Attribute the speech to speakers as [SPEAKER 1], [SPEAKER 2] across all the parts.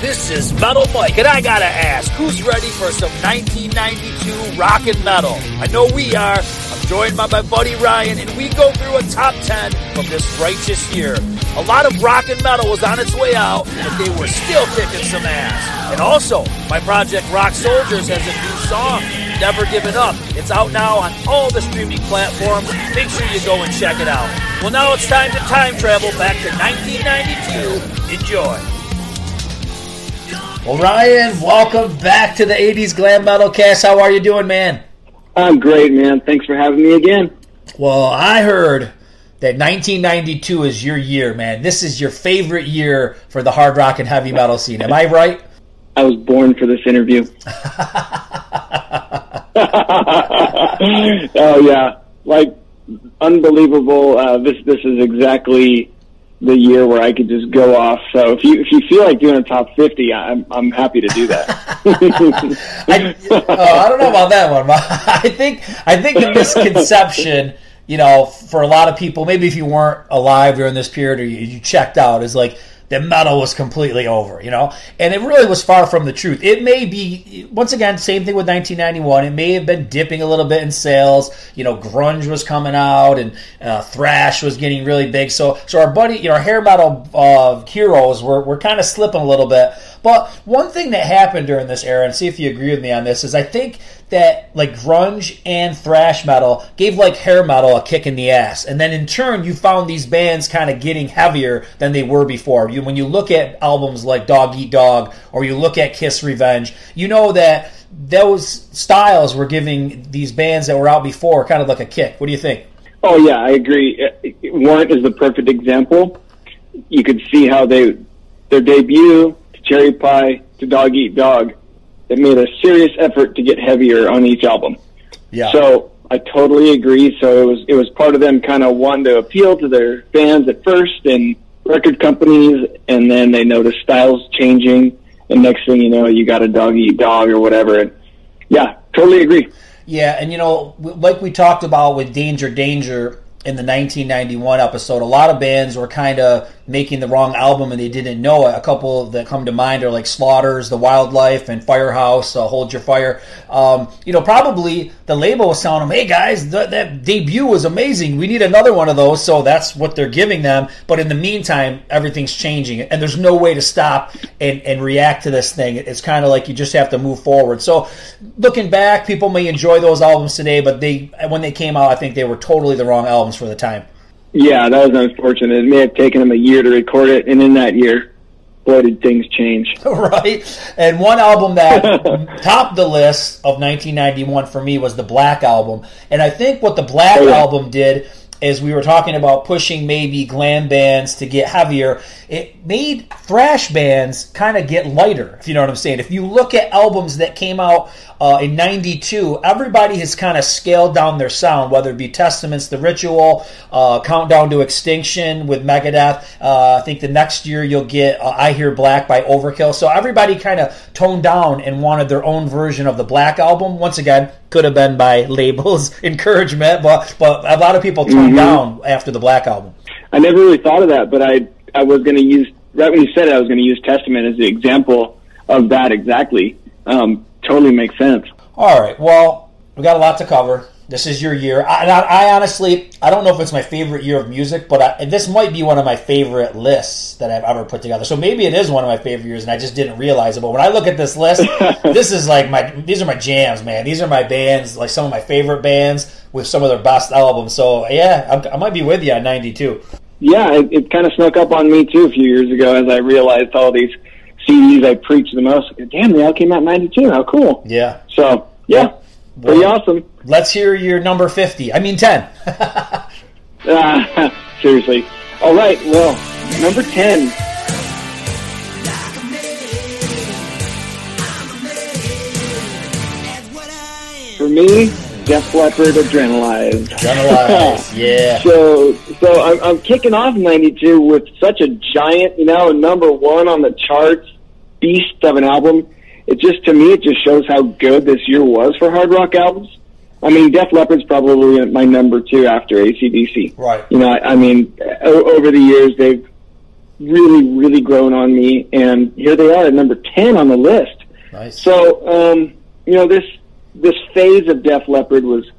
[SPEAKER 1] This is Metal Mike, and I gotta ask, who's ready for some 1992 rock and metal? I know we are. I'm joined by my buddy Ryan, and we go through a top 10 from this righteous year. A lot of rock and metal was on its way out, but they were still kicking some ass. And also, my project Rock Soldiers has a new song, Never Giving Up. It's out now on all the streaming platforms. Make sure you go and check it out. Well, now it's time to time travel back to 1992. Enjoy.
[SPEAKER 2] Well, Ryan, welcome back to the 80s Glam Metal Cast. How are you doing, man?
[SPEAKER 3] I'm great, man. Thanks for having me again.
[SPEAKER 2] Well, I heard that 1992 is your year, man. This is your favorite year for the hard rock and heavy metal scene. Am I right?
[SPEAKER 3] I was born for this interview. oh yeah, like unbelievable. Uh, this this is exactly the year where I could just go off. So if you if you feel like doing a top fifty, I'm I'm happy to do that.
[SPEAKER 2] I, oh, I don't know about that one. I think I think the misconception, you know, for a lot of people, maybe if you weren't alive during this period or you, you checked out, is like the metal was completely over, you know? And it really was far from the truth. It may be, once again, same thing with 1991. It may have been dipping a little bit in sales. You know, grunge was coming out and uh, thrash was getting really big. So, so our buddy, you know, our hair metal uh, heroes were, were kind of slipping a little bit. But one thing that happened during this era, and see if you agree with me on this, is I think that like grunge and thrash metal gave like hair metal a kick in the ass, and then in turn you found these bands kind of getting heavier than they were before. You, when you look at albums like Dog Eat Dog or you look at Kiss Revenge, you know that those styles were giving these bands that were out before kind of like a kick. What do you think?
[SPEAKER 3] Oh yeah, I agree. Uh, Warrant is the perfect example. You could see how they their debut to Cherry Pie to Dog Eat Dog that made a serious effort to get heavier on each album.
[SPEAKER 2] Yeah.
[SPEAKER 3] So I totally agree. So it was it was part of them kind of wanting to appeal to their fans at first and record companies, and then they noticed styles changing, and next thing you know, you got a dog eat dog or whatever. And yeah, totally agree.
[SPEAKER 2] Yeah, and you know, like we talked about with Danger Danger in the 1991 episode, a lot of bands were kind of making the wrong album and they didn't know it. A couple that come to mind are like Slaughters, The Wildlife, and Firehouse, uh, Hold Your Fire. Um, you know, probably the label was telling them, hey guys, th- that debut was amazing. We need another one of those. So that's what they're giving them. But in the meantime, everything's changing and there's no way to stop and, and react to this thing. It's kind of like you just have to move forward. So looking back, people may enjoy those albums today, but they when they came out, I think they were totally the wrong albums for the time.
[SPEAKER 3] Yeah, that was unfortunate. It may have taken them a year to record it, and in that year, boy, did things change.
[SPEAKER 2] right. And one album that topped the list of 1991 for me was the Black Album. And I think what the Black oh, yeah. Album did is we were talking about pushing maybe glam bands to get heavier. It made thrash bands kind of get lighter, if you know what I'm saying. If you look at albums that came out uh, in 92, everybody has kind of scaled down their sound, whether it be Testaments, The Ritual, uh, Countdown to Extinction with Megadeth. Uh, I think the next year you'll get uh, I Hear Black by Overkill. So everybody kind of toned down and wanted their own version of the Black Album. Once again, could have been by labels encouragement, but but a lot of people toned mm-hmm. down after the Black album.
[SPEAKER 3] I never really thought of that, but I I was going to use right when you said it, I was going to use Testament as the example of that exactly. Um, totally makes sense.
[SPEAKER 2] All right, well, we got a lot to cover. This is your year. I, I, honestly, I don't know if it's my favorite year of music, but I, this might be one of my favorite lists that I've ever put together. So maybe it is one of my favorite years, and I just didn't realize it. But when I look at this list, this is like my these are my jams, man. These are my bands, like some of my favorite bands with some of their best albums. So yeah, I'm, i might be with you on '92.
[SPEAKER 3] Yeah, it, it kind of snuck up on me too a few years ago as I realized all these CDs I preached the most. Damn, they all came out '92. How cool!
[SPEAKER 2] Yeah.
[SPEAKER 3] So yeah, well, pretty awesome.
[SPEAKER 2] Let's hear your number fifty. I mean ten.
[SPEAKER 3] uh, seriously. All right. Well, number ten. For me, Def Leppard adrenalized,
[SPEAKER 2] adrenalized. yeah.
[SPEAKER 3] so so I'm, I'm kicking off 92 with such a giant, you know, number one on the charts beast of an album. It just, to me, it just shows how good this year was for hard rock albums. I mean, Def Leppard's probably my number two after ACDC.
[SPEAKER 2] Right.
[SPEAKER 3] You know, I, I mean, o- over the years they've really, really grown on me, and here they are at number ten on the list.
[SPEAKER 2] Nice.
[SPEAKER 3] So, um, you know, this this phase of Def Leppard was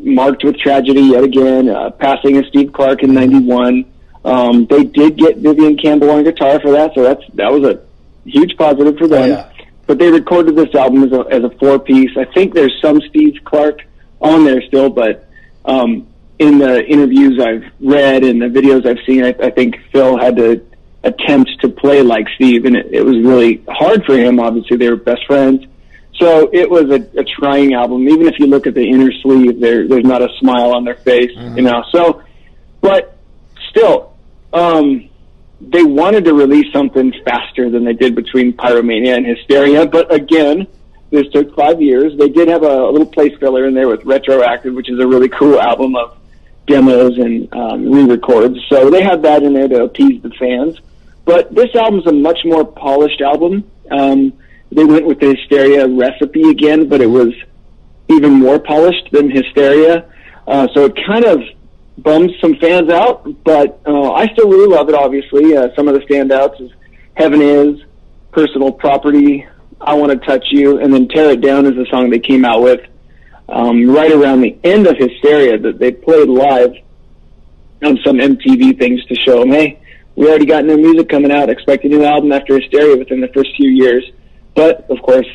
[SPEAKER 3] marked with tragedy yet again. Uh, passing of Steve Clark in '91. Um, they did get Vivian Campbell on guitar for that, so that's that was a huge positive for them.
[SPEAKER 2] Oh, yeah.
[SPEAKER 3] But they recorded this album as a, as a four piece. I think there's some Steve Clark on there still, but um, in the interviews I've read and the videos I've seen, I, I think Phil had to attempt to play like Steve, and it, it was really hard for him. Obviously, they were best friends. So it was a, a trying album. Even if you look at the inner sleeve, there there's not a smile on their face, you know. So, but still, um, they wanted to release something faster than they did between Pyromania and Hysteria. But again, this took five years. They did have a, a little place filler in there with Retroactive, which is a really cool album of demos and um, re-records. So they had that in there to appease the fans. But this album's a much more polished album. Um, they went with the Hysteria recipe again, but it was even more polished than Hysteria. Uh, so it kind of bums some fans out, but uh, I still really love it. Obviously, uh, some of the standouts is "Heaven Is," "Personal Property," "I Want to Touch You," and then "Tear It Down" is the song they came out with um, right around the end of Hysteria that they played live on some MTV things to show them, hey, we already got new music coming out. Expect a new album after Hysteria within the first few years. But of course,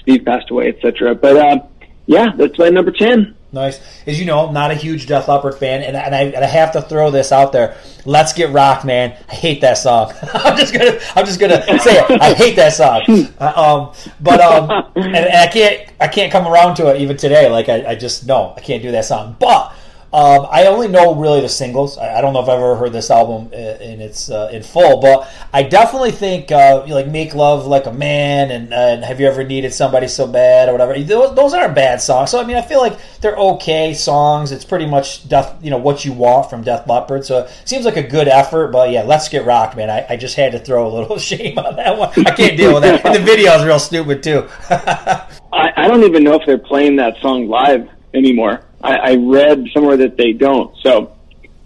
[SPEAKER 3] Steve passed away, etc. But uh, yeah, that's my number ten.
[SPEAKER 2] Nice. As you know, I'm not a huge Def Leppard fan, and, and, I, and I have to throw this out there. Let's get rock, man. I hate that song. I'm just gonna, I'm just gonna say it. I hate that song. Uh, um, but um, and, and I can't, I can't come around to it even today. Like I, I just no, I can't do that song. But um, I only know really the singles. I, I don't know if I've ever heard this album in, in its uh, in full, but I definitely think uh, like "Make Love Like a Man" and, and "Have You Ever Needed Somebody So Bad" or whatever. Those, those aren't bad songs. So I mean, I feel like they're okay songs. It's pretty much Death, you know, what you want from Def Leppard. So it seems like a good effort. But yeah, let's get rocked, man. I, I just had to throw a little shame on that one. I can't deal with that. And the video is real stupid too.
[SPEAKER 3] I, I don't even know if they're playing that song live anymore. I, I read somewhere that they don't. So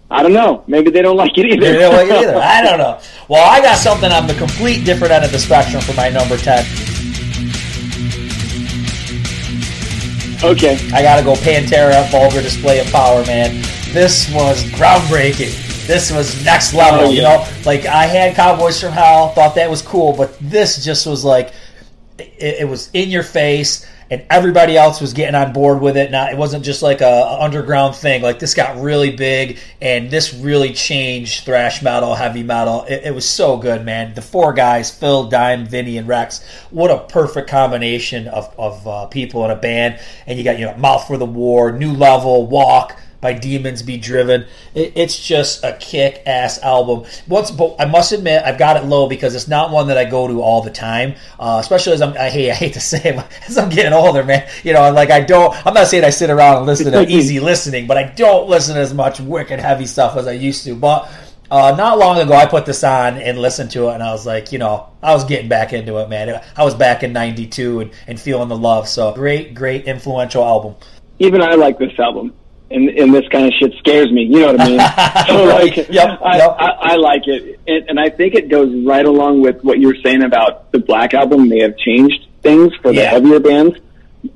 [SPEAKER 3] I don't know. Maybe they don't like it either.
[SPEAKER 2] They don't like it either. I don't know. Well, I got something on the complete different end of the spectrum for my number ten.
[SPEAKER 3] okay.
[SPEAKER 2] I gotta go Pantera, vulgar display of power, man. This was groundbreaking. This was next level,
[SPEAKER 3] Oh,
[SPEAKER 2] you know. Like I had Cowboys from Hell, thought that was cool, but this just was like, it, it was in your face, and everybody else was getting on board with it. Not, it wasn't just like a, a underground thing. Like this got really big, and this really changed thrash metal, heavy metal. It, it was so good, man. The four guys, Phil, Dime, Vinny, and Rex. What a perfect combination of of uh, people in a band. And you got you know, Mouth for the War, New Level, Walk by Demons Be Driven. It, it's just a kick ass album. Once, but I must admit, I've got it low because it's not one that I go to all the time. Uh, especially as I'm, I hate, I hate to say it, as I'm getting older, man. You know, I'm like I don't. I'm not saying I sit around and listen to easy listening, but I don't listen as much wicked heavy stuff as I used to. But uh, not long ago, I put this on and listened to it, and I was like, you know, I was getting back into it, man. I was back in '92 and, and feeling the love. So great, great, influential album.
[SPEAKER 3] Even I like this album. And, and this kind of shit scares me. You know what I mean? so like,
[SPEAKER 2] Yep,
[SPEAKER 3] I,
[SPEAKER 2] yep.
[SPEAKER 3] I, I like it, and, and I think it goes right along with what you were saying about the Black album. They have changed things for the
[SPEAKER 2] Yeah.
[SPEAKER 3] heavier bands.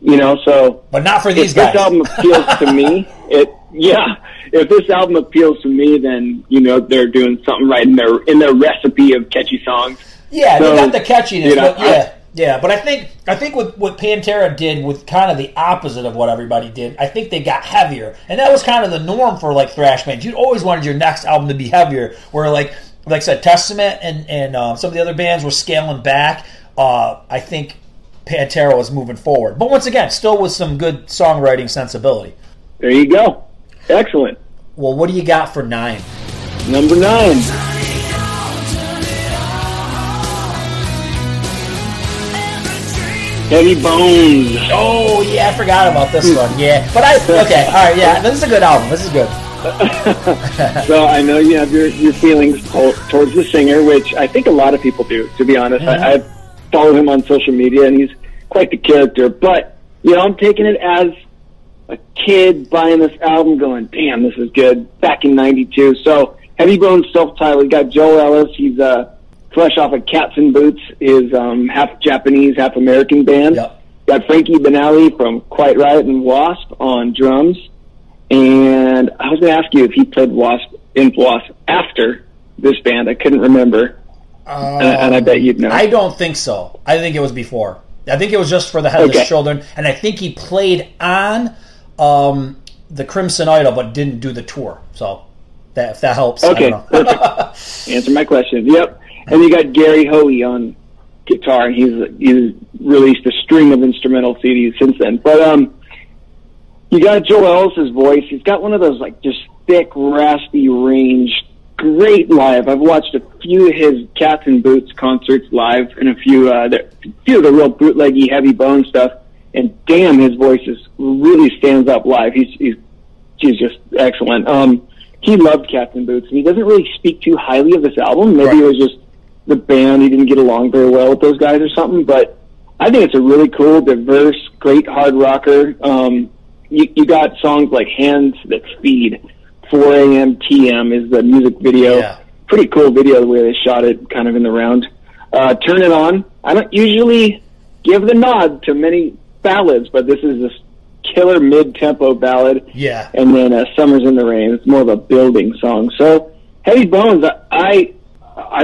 [SPEAKER 3] You know, so
[SPEAKER 2] But not for
[SPEAKER 3] if
[SPEAKER 2] these
[SPEAKER 3] this album appeals to me, it yeah. If this album appeals to me, then you know they're doing something right in their in their recipe of catchy songs.
[SPEAKER 2] Yeah,
[SPEAKER 3] So,
[SPEAKER 2] they got the catchiness,
[SPEAKER 3] you know,
[SPEAKER 2] but yeah, yeah. But I think I think what what Pantera did with kind of the opposite of what everybody did. I think they got heavier, and that was kind of the norm for like thrash bands. You always wanted your next album to be heavier. Where like like I said, Testament and and uh, some of the other bands were scaling back. Uh, I think Pantera was moving forward, but once again, still with some good songwriting sensibility.
[SPEAKER 3] There you go. Excellent.
[SPEAKER 2] Well, what do you got for nine?
[SPEAKER 3] Number nine. Heavy Bones.
[SPEAKER 2] Oh yeah, I forgot about this one. Yeah, but I okay. All right, yeah, this is a good album. This is good.
[SPEAKER 3] so I know you have your, your feelings to- towards the singer, which I think a lot of people do. To be honest,
[SPEAKER 2] Mm-hmm.
[SPEAKER 3] I, I follow him on social media, and he's quite the character. But you know, I'm taking it as a kid buying this album, going, "Damn, this is good." Back in '92, so Heavy Bones, self-titled. Got Joel Ellis. He's uh, fresh off of Cats in Boots, is um, half Japanese, half American band.
[SPEAKER 2] Yep.
[SPEAKER 3] Got Frankie Banali from Quiet Riot and Wasp on drums. And I was going to ask you if he played Wasp in Wasp after this band. I couldn't remember. and, and I bet you'd know.
[SPEAKER 2] I don't think so. I think it was before. I think it was just for the Headless
[SPEAKER 3] Okay.
[SPEAKER 2] Children, and I think he played on um, the Crimson Idol, but didn't do the tour. So that if that helps,
[SPEAKER 3] Okay,
[SPEAKER 2] I don't know.
[SPEAKER 3] perfect. Answer my question. Yep. And you got Gary Hoey on guitar, and he's he's released a string of instrumental CDs since then. But um, you got Joel Ellis's voice. He's got one of those like just thick, raspy range. Great live. I've watched a few of his Cats in Boots concerts live, and a few uh, the, a few of the real bootleggy, heavy bone stuff. And damn, his voice is really stands up live. He's he's he's just excellent. Um, he loved Cats in Boots, and he doesn't really speak too highly of this album. Maybe it was just the band; he didn't get along very well with those guys or something. But I think it's a really cool, diverse, great hard rocker. Um, you, you got songs like "Hands That Feed," "4 A.M. T.M." is the music video.
[SPEAKER 2] Yeah.
[SPEAKER 3] Pretty cool video the way they shot it, kind of in the round. Uh, "Turn It On." I don't usually give the nod to many ballads, but this is this killer mid-tempo ballad
[SPEAKER 2] yeah,
[SPEAKER 3] and then uh, "Summers in the Rain." It's more of a building song. So, Heavy Bones, I I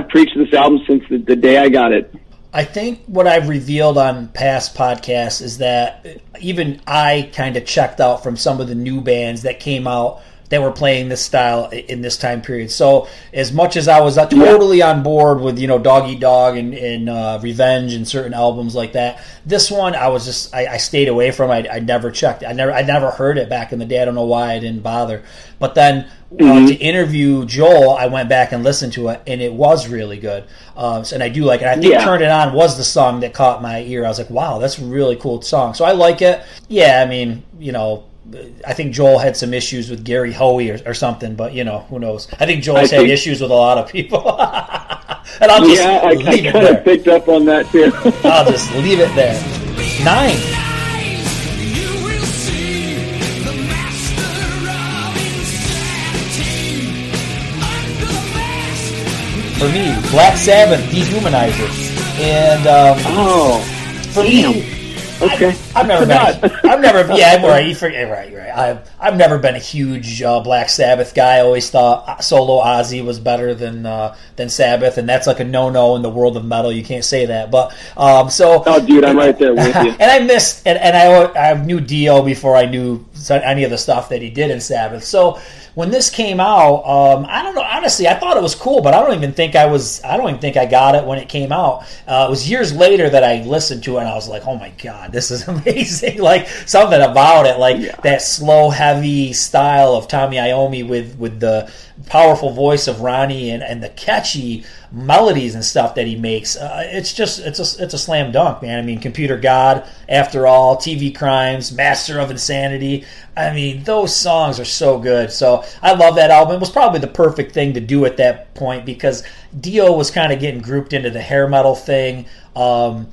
[SPEAKER 3] preached this album since the, the day I got it.
[SPEAKER 2] I think what I've revealed on past podcasts is that even I kind of checked out from some of the new bands that came out that were playing this style in this time period. So as much as I was uh, totally on board with you know Dog Eat Dog and, and uh, Revenge and certain albums like that, this one I was just I, I stayed away from. I, I never checked. I never I never heard it back in the day. I don't know why I didn't bother. But then uh, to interview Joel, I went back and listened to it, and it was really good. Um, so- and I do like it. I think
[SPEAKER 3] Yeah.
[SPEAKER 2] "Turn It On" was the song that caught my ear. I was like, wow, that's a really cool song. So I like it. Yeah, I mean, you know. I think Joel had some issues with Gary Hoey or, or something, but you know who knows. I think Joel's
[SPEAKER 3] I
[SPEAKER 2] had
[SPEAKER 3] think-
[SPEAKER 2] issues with a lot of people, and I'll just
[SPEAKER 3] yeah, I,
[SPEAKER 2] leave
[SPEAKER 3] I
[SPEAKER 2] it
[SPEAKER 3] kind of
[SPEAKER 2] there.
[SPEAKER 3] picked up on that too.
[SPEAKER 2] I'll just leave it there. Nine. For me, Black Sabbath, Dehumanizer, and um,
[SPEAKER 3] oh,
[SPEAKER 2] for
[SPEAKER 3] damn.
[SPEAKER 2] me,
[SPEAKER 3] Okay.
[SPEAKER 2] I've never
[SPEAKER 3] Forgot.
[SPEAKER 2] been. I've never. Yeah, I'm right. You forget. Right, right. I've I've never been a huge uh, Black Sabbath guy. I always thought solo Ozzy was better than uh, than Sabbath, and that's like a no no in the world of metal. You can't say that. But um, so.
[SPEAKER 3] Oh, dude, I'm right there with you.
[SPEAKER 2] and I missed, and, and I, I knew Dio before I knew any of the stuff that he did in Sabbath. So when this came out, um, I don't know. Honestly, I thought it was cool, but I don't even think I was. I don't even think I got it when it came out. Uh, it was years later that I listened to it, and I was like, "Oh my god, this is amazing!" like something about it, like
[SPEAKER 3] Yeah.
[SPEAKER 2] that slow, heavy style of Tony Iommi with with the powerful voice of Ronnie and, and the catchy melodies and stuff that he makes. Uh, it's just it's a it's a slam dunk, man. I mean, Computer God, After All, TV Crimes, Master of Insanity. I mean, those songs are so good. So I love that album. It was probably the perfect thing to do at that point because Dio was kind of getting grouped into the hair metal thing. Um,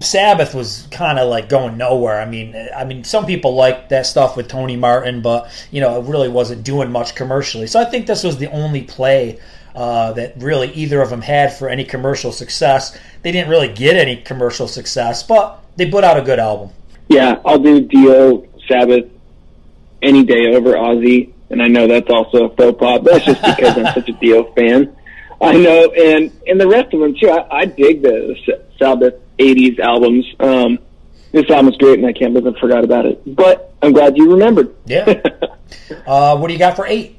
[SPEAKER 2] Sabbath was kind of like going nowhere. I mean, I mean, some people like that stuff with Tony Martin, but you know, it really wasn't doing much commercially. So I think this was the only play uh, that really either of them had for any commercial success. They didn't really get any commercial success, but they put out a good album.
[SPEAKER 3] Yeah, I'll do Dio Sabbath any day over Ozzy, and I know that's also a faux pas. But that's just because I'm such a Dio fan. I know, and and the rest of them too. I, I dig the Sabbath '80s albums. Um, this album's great, and I can't believe I forgot about it. But I'm glad you remembered.
[SPEAKER 2] Yeah. Uh, what do you got for eight?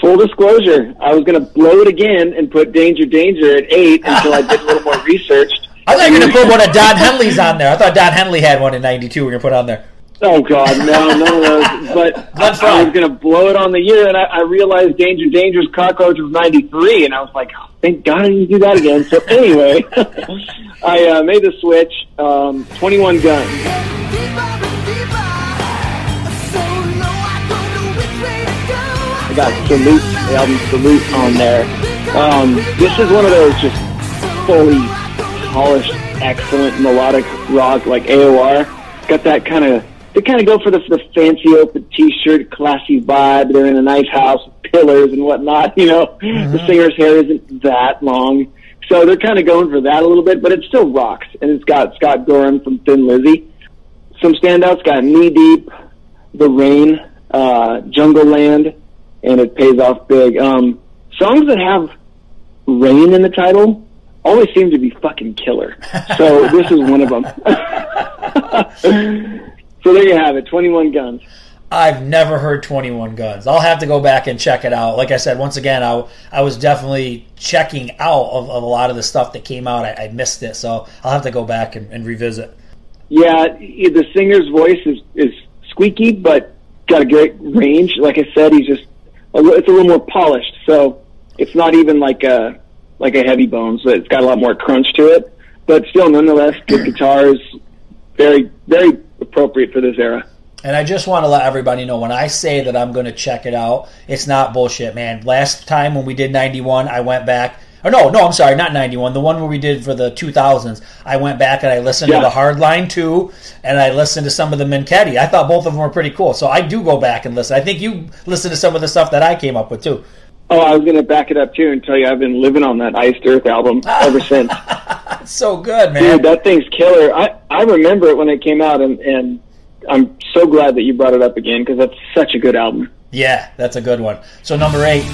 [SPEAKER 3] Full disclosure, I was going to blow it again and put Danger Danger at eight until I did a little more research.
[SPEAKER 2] I thought you were going to put one of Don Henley's on there. I thought Don Henley had one in '92. We are going to put on there.
[SPEAKER 3] Oh God, no, none of those. But I,
[SPEAKER 2] Glenn
[SPEAKER 3] I was going to blow it on the year, and I, I realized Danger Danger's cockroach was '93, and I was like, oh, thank God I didn't do that again. So anyway, I uh, made the switch. um, 21 Guns. I got Salute, the album Salute on there. Um, this is one of those just fully polished, excellent melodic rock like AOR. Got that kind of, they kind of go for the, the fancy open t-shirt, classy vibe. They're in a nice house with pillars and whatnot, you know.
[SPEAKER 2] Mm-hmm.
[SPEAKER 3] The singer's hair isn't that long. So they're kind of going for that a little bit, but it still rocks. And it's got Scott Gorham from Thin Lizzy. Some standouts got Knee Deep, The Rain, uh, Jungle Land, and it pays off big. Um, songs that have rain in the title always seem to be fucking killer. So this is one of them. so there you have it, 21 Guns.
[SPEAKER 2] I've never heard 21 Guns. I'll have to go back and check it out. Like I said, once again, I, I was definitely checking out of, of a lot of the stuff that came out. I, I missed it, so I'll have to go back and, and revisit.
[SPEAKER 3] Yeah, the singer's voice is, is squeaky, but got a great range. Like I said, he's just a, it's a little more polished. So it's not even like a like a heavy bone. So it's got a lot more crunch to it, but still, nonetheless, good guitars. Very very appropriate for this era.
[SPEAKER 2] And I just want to let everybody know when I say that I'm going to check it out, it's not bullshit, man. Last time when we did 91, I went back. Or no, no, I'm sorry, not 91. The one where we did for the 2000s. I went back and I listened
[SPEAKER 3] Yeah.
[SPEAKER 2] to the Hardline 2 and I listened to some of the Minketti. I thought both of them were pretty cool. So I do go back and listen. I think you listen to some of the stuff that I came up with too.
[SPEAKER 3] Oh, I was going to back it up too and tell you I've been living on that Iced Earth album ever since.
[SPEAKER 2] It's so good, man.
[SPEAKER 3] Dude, that thing's killer. I I remember it when it came out, and and I'm so glad that you brought it up again because that's such a good album.
[SPEAKER 2] Yeah, that's a good one. So number eight.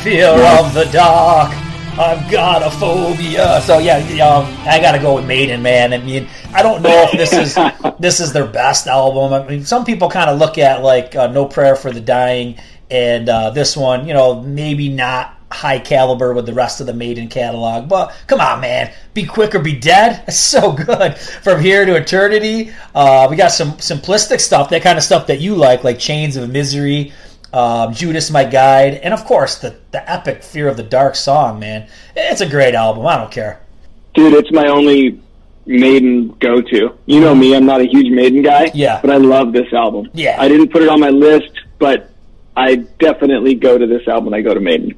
[SPEAKER 2] Fear of the dark. I've got a phobia. So yeah, um, I gotta go with Maiden, man. I mean, I don't know if this is this is their best album. I mean, some people kind of look at like uh, No Prayer for the Dying and uh, this one, you know, maybe not high caliber with the rest of the Maiden catalog. But come on, man, be quick or be dead. It's so good. From here to eternity, uh, we got some simplistic stuff, that kind of stuff that you like, like Chains of Misery, um, Judas My Guide, and of course the the epic Fear of the Dark song. Man, it's a great album. I don't care.
[SPEAKER 3] Dude, it's my only Maiden go to. You know me, I'm not a huge Maiden guy.
[SPEAKER 2] Yeah.
[SPEAKER 3] But I love this album.
[SPEAKER 2] Yeah.
[SPEAKER 3] I didn't put it on my list, but I definitely go to this album when I go to Maiden.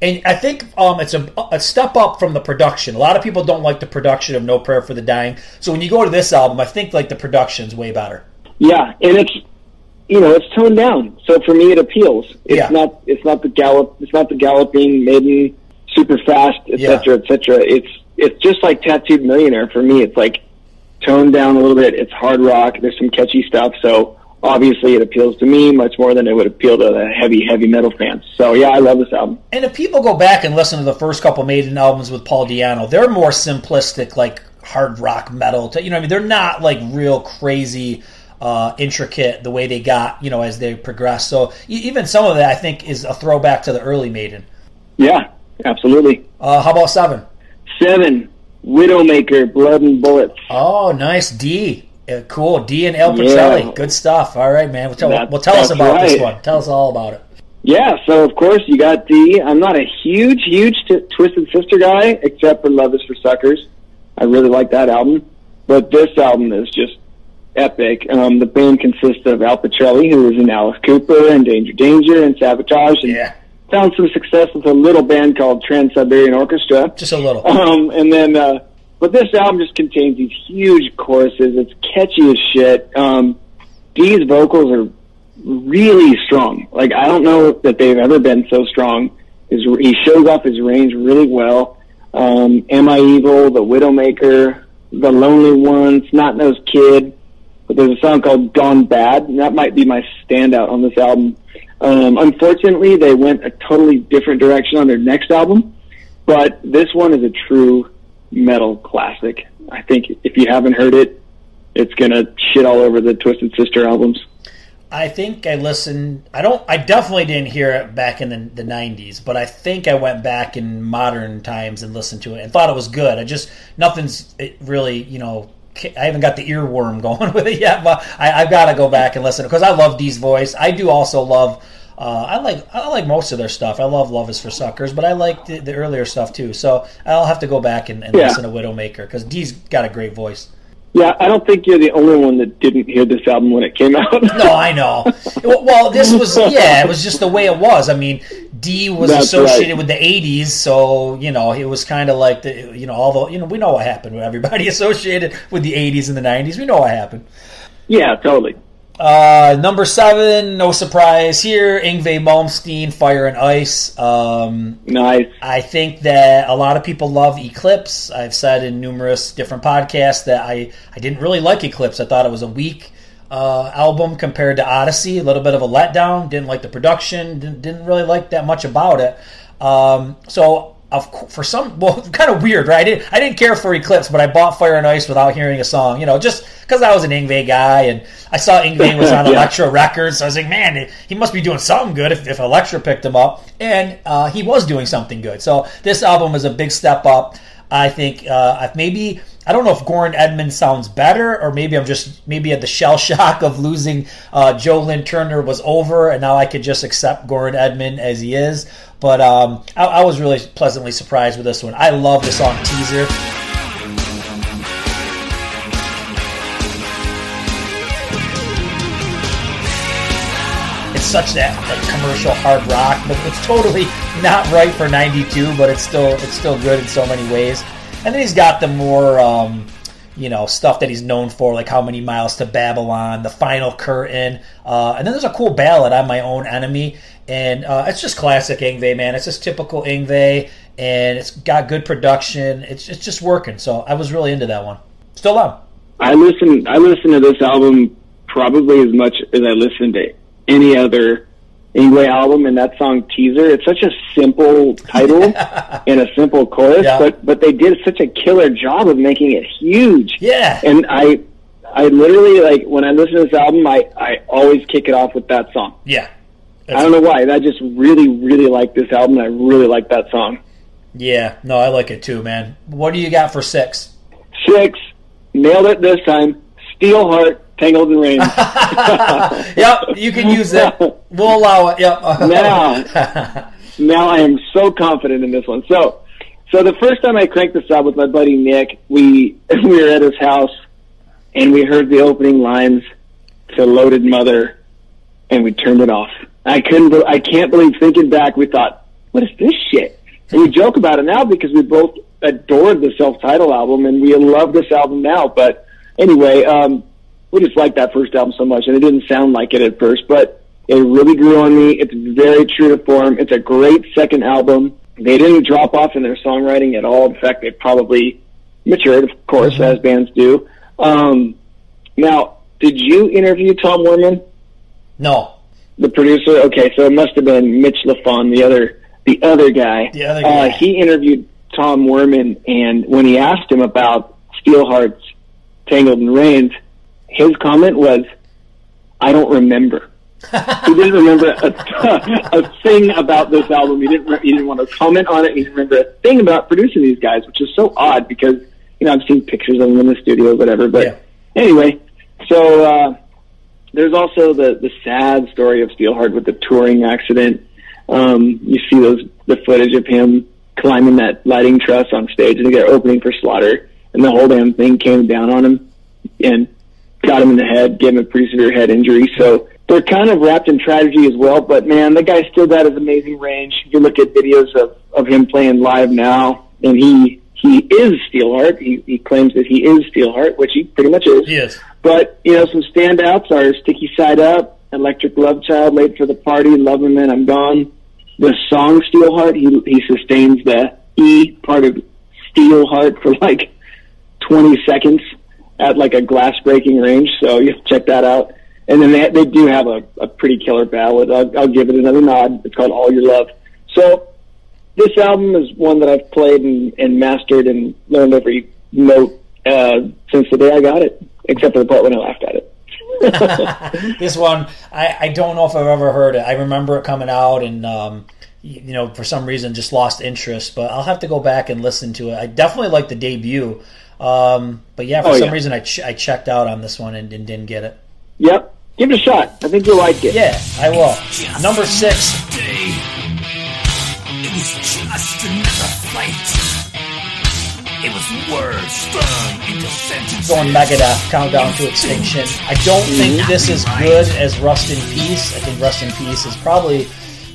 [SPEAKER 2] And I think um, it's a, a step up from the production. A lot of people don't like the production of No Prayer for the Dying. So when you go to this album, I think like the production's way better.
[SPEAKER 3] Yeah, and it's you know it's toned down, so for me it appeals. It's
[SPEAKER 2] Yeah.
[SPEAKER 3] not it's not the gallop it's not the galloping maiden super fast etc
[SPEAKER 2] Yeah.
[SPEAKER 3] cetera, etc. Cetera. It's it's just like Tattooed Millionaire for me. It's like toned down a little bit. It's hard rock. There's some catchy stuff. So obviously it appeals to me much more than it would appeal to the heavy heavy metal fans. So yeah, I love this album.
[SPEAKER 2] And if people go back and listen to the first couple Maiden albums with Paul Di'Anno, they're more simplistic, like hard rock metal. To, you know, what I mean, they're not like real crazy, uh, intricate the way they got, you know, as they progress. So even some of that, I think, is a throwback to the early Maiden.
[SPEAKER 3] Yeah, absolutely.
[SPEAKER 2] Uh, how about seven?
[SPEAKER 3] Seven, Widowmaker, Blood and Bullets.
[SPEAKER 2] Oh, nice Dee. Uh, cool. Dee and Al Pitrelli.
[SPEAKER 3] Yeah.
[SPEAKER 2] Good stuff. All right, man. Well, tell,
[SPEAKER 3] That-
[SPEAKER 2] well, tell us about this one. Tell us all about it.
[SPEAKER 3] Yeah, so of course you got the. I'm not a huge, huge t- Twisted Sister guy, except for Love Is for Suckers. I really like that album, but this album is just epic. Um, the band consists of Al Pitrelli, who was in Alice Cooper and Danger Danger and Sabotage, and
[SPEAKER 2] Yeah,
[SPEAKER 3] found some success with a little band called Trans Siberian Orchestra.
[SPEAKER 2] just a little.
[SPEAKER 3] Um, and then, uh, but this album just contains these huge choruses. It's catchy as shit. Um, Dee's vocals are really strong. Like I don't know that they've ever been so strong. His, he shows off his range really well. Um, Am I Evil, The Widowmaker, The Lonely Ones, Not Nosed Kid. But there's a song called Gone Bad, and that might be my standout on this album. Um, unfortunately, they went a totally different direction on their next album, but this one is a true metal classic. I think if you haven't heard it, it's gonna shit all over the Twisted Sister albums.
[SPEAKER 2] I think I listened. I don't. I definitely didn't hear it back in the, the '90s, but I think I went back in modern times and listened to it and thought it was good. I just nothing's really, you know. I haven't got the earworm going with it yet, but I, I've got to go back and listen because I love Dee's voice. I do also love Uh, I like I like most of their stuff. I love Love Is for Suckers, but I like the, the earlier stuff too. So I'll have to go back and, and
[SPEAKER 3] Yeah.
[SPEAKER 2] listen to Widowmaker because Dee's got a great voice.
[SPEAKER 3] Yeah, I don't think you're the only one that didn't hear this album when it came out.
[SPEAKER 2] No, I know. well, this was yeah, it was just the way it was. I mean, Dee was
[SPEAKER 3] That's
[SPEAKER 2] associated
[SPEAKER 3] right.
[SPEAKER 2] with the '80s, so you know it was kind of like the you know although you know we know what happened with everybody associated with the '80s and the '90s. We know what happened.
[SPEAKER 3] yeah, totally.
[SPEAKER 2] Uh, number seven, no surprise here. Yngwie Malmsteen, Fire and Ice. Um,
[SPEAKER 3] Nice.
[SPEAKER 2] I think that a lot of people love Eclipse. I've said in numerous different podcasts that I, I didn't really like Eclipse. I thought it was a weak uh, album compared to Odyssey, a little bit of a letdown. Didn't like the production. Didn't, didn't really like that much about it. Um, so of for some, well, kind of weird, right? I didn't, I didn't care for Eclipse, but I bought Fire and Ice without hearing a song. You know, just because I was an Yngwie guy and I saw Yngwie was on
[SPEAKER 3] Yeah.
[SPEAKER 2] Elektra Records. So I was like, man, he must be doing something good if, if Elektra picked him up, and uh, he was doing something good. So this album is a big step up. I think uh, maybe I don't know if Göran Edman sounds better, or maybe I'm just maybe at the shell shock of losing uh, Joe Lynn Turner was over, and now I could just accept Göran Edman as he is. But um, I, I was really pleasantly surprised with this one. I love the song teaser. Such that like commercial hard rock, but it's totally not right for '92. But it's still it's still good in so many ways. And then he's got the more um, you know stuff that he's known for, like how many miles to Babylon, the final curtain, uh, and then there's a cool ballad on my own enemy, and uh, it's just classic Yngwie, man. It's just typical Yngwie, and it's got good production. It's it's just working. So I was really into that one. Still on.
[SPEAKER 3] I listen. I listen to this album probably as much as I listen to any other Yngwie album, and that song "Teaser." It's such a simple title and a simple chorus,
[SPEAKER 2] Yeah.
[SPEAKER 3] but but they did such a killer job of making it huge.
[SPEAKER 2] Yeah.
[SPEAKER 3] And I, I literally like when I listen to this album, I I always kick it off with that song.
[SPEAKER 2] Yeah.
[SPEAKER 3] I don't know why. I just really really like this album. I really like that song.
[SPEAKER 2] Yeah. No, I like it too, man. What do you got for six?
[SPEAKER 3] Six, nailed it this time. Steel Heart, Tangled in Rain.
[SPEAKER 2] yep, you can use that. We'll allow it. Yep.
[SPEAKER 3] Now. now I am so confident in this one. So, so the first time I cranked this up with my buddy Nick, we we were at his house and we heard the opening lines to "Loaded Mother," and we turned it off. I couldn't. I can't believe thinking back, we thought, "What is this shit?" And we joke about it now because we both adored the self-titled album and we love this album now. But anyway, um, we just liked that first album so much, and it didn't sound like it at first, but it really grew on me. It's very true to form. It's a great second album. They didn't drop off in their songwriting at all. In fact, they probably matured, of course, as bands do. Um, now, did you interview Tom Werman,
[SPEAKER 2] no.
[SPEAKER 3] the producer? Okay, so it must have been Mitch LaFon, the other the other guy.
[SPEAKER 2] The other guy.
[SPEAKER 3] Uh, he interviewed Tom Werman, and when he asked him about Steelheart's Tangled in Reins, his comment was, "I don't remember." he didn't remember a, a thing about this album. He didn't. re- He didn't want to comment on it. He didn't remember a thing about producing these guys, which is so odd because you know I've seen pictures of them in the studio, whatever. But
[SPEAKER 2] Yeah.
[SPEAKER 3] anyway, so uh, there's also the the sad story of Steelheart with the touring accident. Um, you see those the footage of him climbing that lighting truss on stage, and they're opening for Slaughter, and the whole damn thing came down on him and got him in the head, gave him a pretty severe head injury. So they're kind of wrapped in tragedy as well. But man, the guy still got his amazing range. You look at videos of of him playing live now, and he he is Steelheart. He he claims that he is Steelheart, which he pretty much is.
[SPEAKER 2] Yes.
[SPEAKER 3] But you know, some standouts are "Sticky Side Up," "Electric Love Child," "Late for the Party," "Love Him and I'm Gone." The song "Steelheart," he he sustains the E part of "Steelheart" for like 20 seconds at like a glass breaking range. So you have to check that out. And then they they do have a, a pretty killer ballad. I'll, I'll give it another nod. It's called "All Your Love." So this album is one that I've played and, and mastered and learned every note uh, since the day I got it, except for the part when I laughed at it.
[SPEAKER 2] this one, I, I don't know if I've ever heard it. I remember it coming out and, um, you know, for some reason just lost interest, but I'll have to go back and listen to it. I definitely like the debut. Um, but yeah, for
[SPEAKER 3] Oh,
[SPEAKER 2] some
[SPEAKER 3] yeah.
[SPEAKER 2] reason I, ch- I checked out on this one and, and didn't get it.
[SPEAKER 3] Yep. give it a shot. I think you'll like it.
[SPEAKER 2] Yeah, I will. Number six.
[SPEAKER 4] It was just another fight. It was words strung into sentences.
[SPEAKER 2] Going Megadeth, Countdown to Extinction. I don't think this is good as Rust in Peace. I think Rust in Peace is probably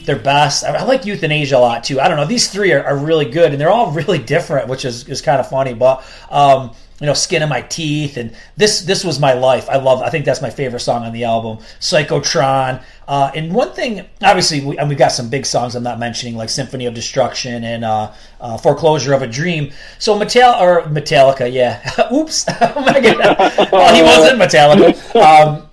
[SPEAKER 2] their best. I, I like Euthanasia a lot too. I don't know. These three are, are really good, and they're all really different, which is, is kind of funny. But um, you know, skin in my teeth, and this this was my life. I love. I think that's my favorite song on the album. Psychotron. Uh, and one thing, obviously, we, and we've got some big songs I'm not mentioning, like Symphony of Destruction and uh, uh, Foreclosure of a Dream. So Metal or Metallica, yeah. Oops, Megadeth. well, he wasn't Metallica. Um,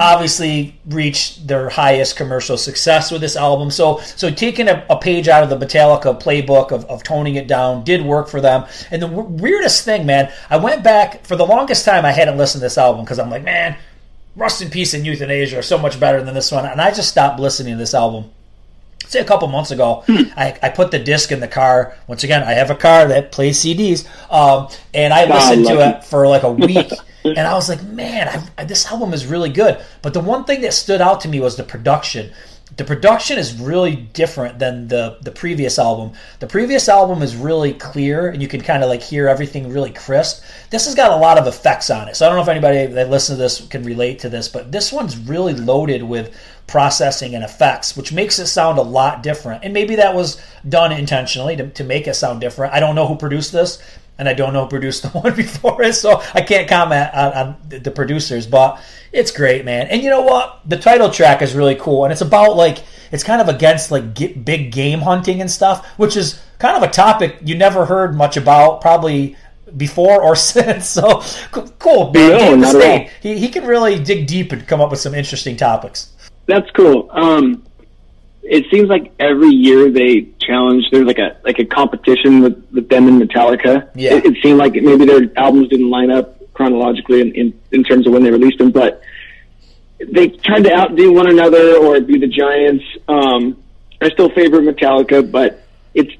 [SPEAKER 2] obviously reached their highest commercial success with this album. So, so taking a, a page out of the Metallica playbook of, of toning it down did work for them. And the w- weirdest thing, man, I went back for the longest time. I hadn't listened to this album because I'm like, man Rust in Peace and Euthanasia are so much better than this one. And I just stopped listening to this album. Say a couple months ago, I, I put the disc in the car. Once again, I have a car that plays CDs, um, and I listened to it for like a week. and I was like, man, I, this album is really good. But the one thing that stood out to me was the production the production is really different than the the previous album. The previous album is really clear and you can kind of like hear everything really crisp. This has got a lot of effects on it. So I don't know if anybody that listens to this can relate to this, but this one's really loaded with processing and effects, which makes it sound a lot different. And maybe that was done intentionally to, to make it sound different. I don't know who produced this and I don't know who produced the one before it, so I can't comment on, on the producers, but it's great, man. And you know what? The title track is really cool, and it's about like it's kind of against like big game hunting and stuff, which is kind of a topic you never heard much about, probably before or since. So cool, man. No, He he can really dig deep and come up with some interesting topics.
[SPEAKER 3] That's cool. Um, it seems like every year they challenge. There's like a like a competition with them and Metallica. Yeah. It, it seemed like maybe their albums didn't line up chronologically in, in, in terms of when they released them, but they tried to outdo one another or be the giants. Um, I still favor Metallica, but it's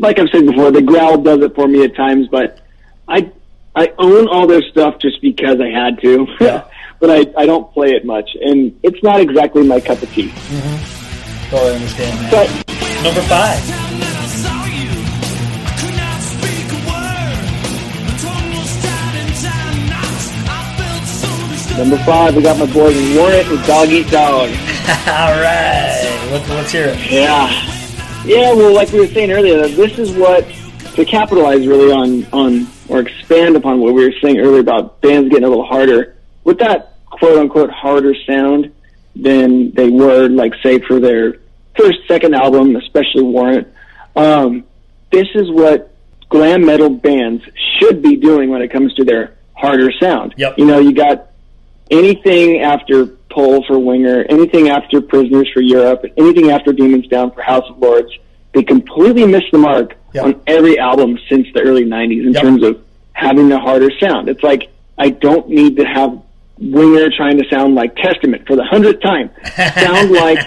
[SPEAKER 3] like I've said before, the growl does it for me at times. But I I own all their stuff just because I had to, yeah. but I I don't play it much, and it's not exactly my cup of tea.
[SPEAKER 2] Mm-hmm. Totally understand that. But number five.
[SPEAKER 3] Number five, we got my boy Warrant with Dog Eat Dog.
[SPEAKER 2] All right, let's, let's hear it.
[SPEAKER 3] Yeah, yeah. Well, like we were saying earlier, this is what to capitalize really on on or expand upon what we were saying earlier about bands getting a little harder with that quote unquote harder sound than they were, like say for their first, second album, especially Warrant. Um, this is what glam metal bands should be doing when it comes to their harder sound.
[SPEAKER 2] Yep.
[SPEAKER 3] You know, you got anything after Pull for Winger, anything after Prisoners for Europe, anything after Demons Down for House of Lords, they completely missed the mark yep. on every album since the early 90s in yep. terms of having the harder sound. It's like, I don't need to have Winger trying to sound like Testament for the hundredth time. Sound like,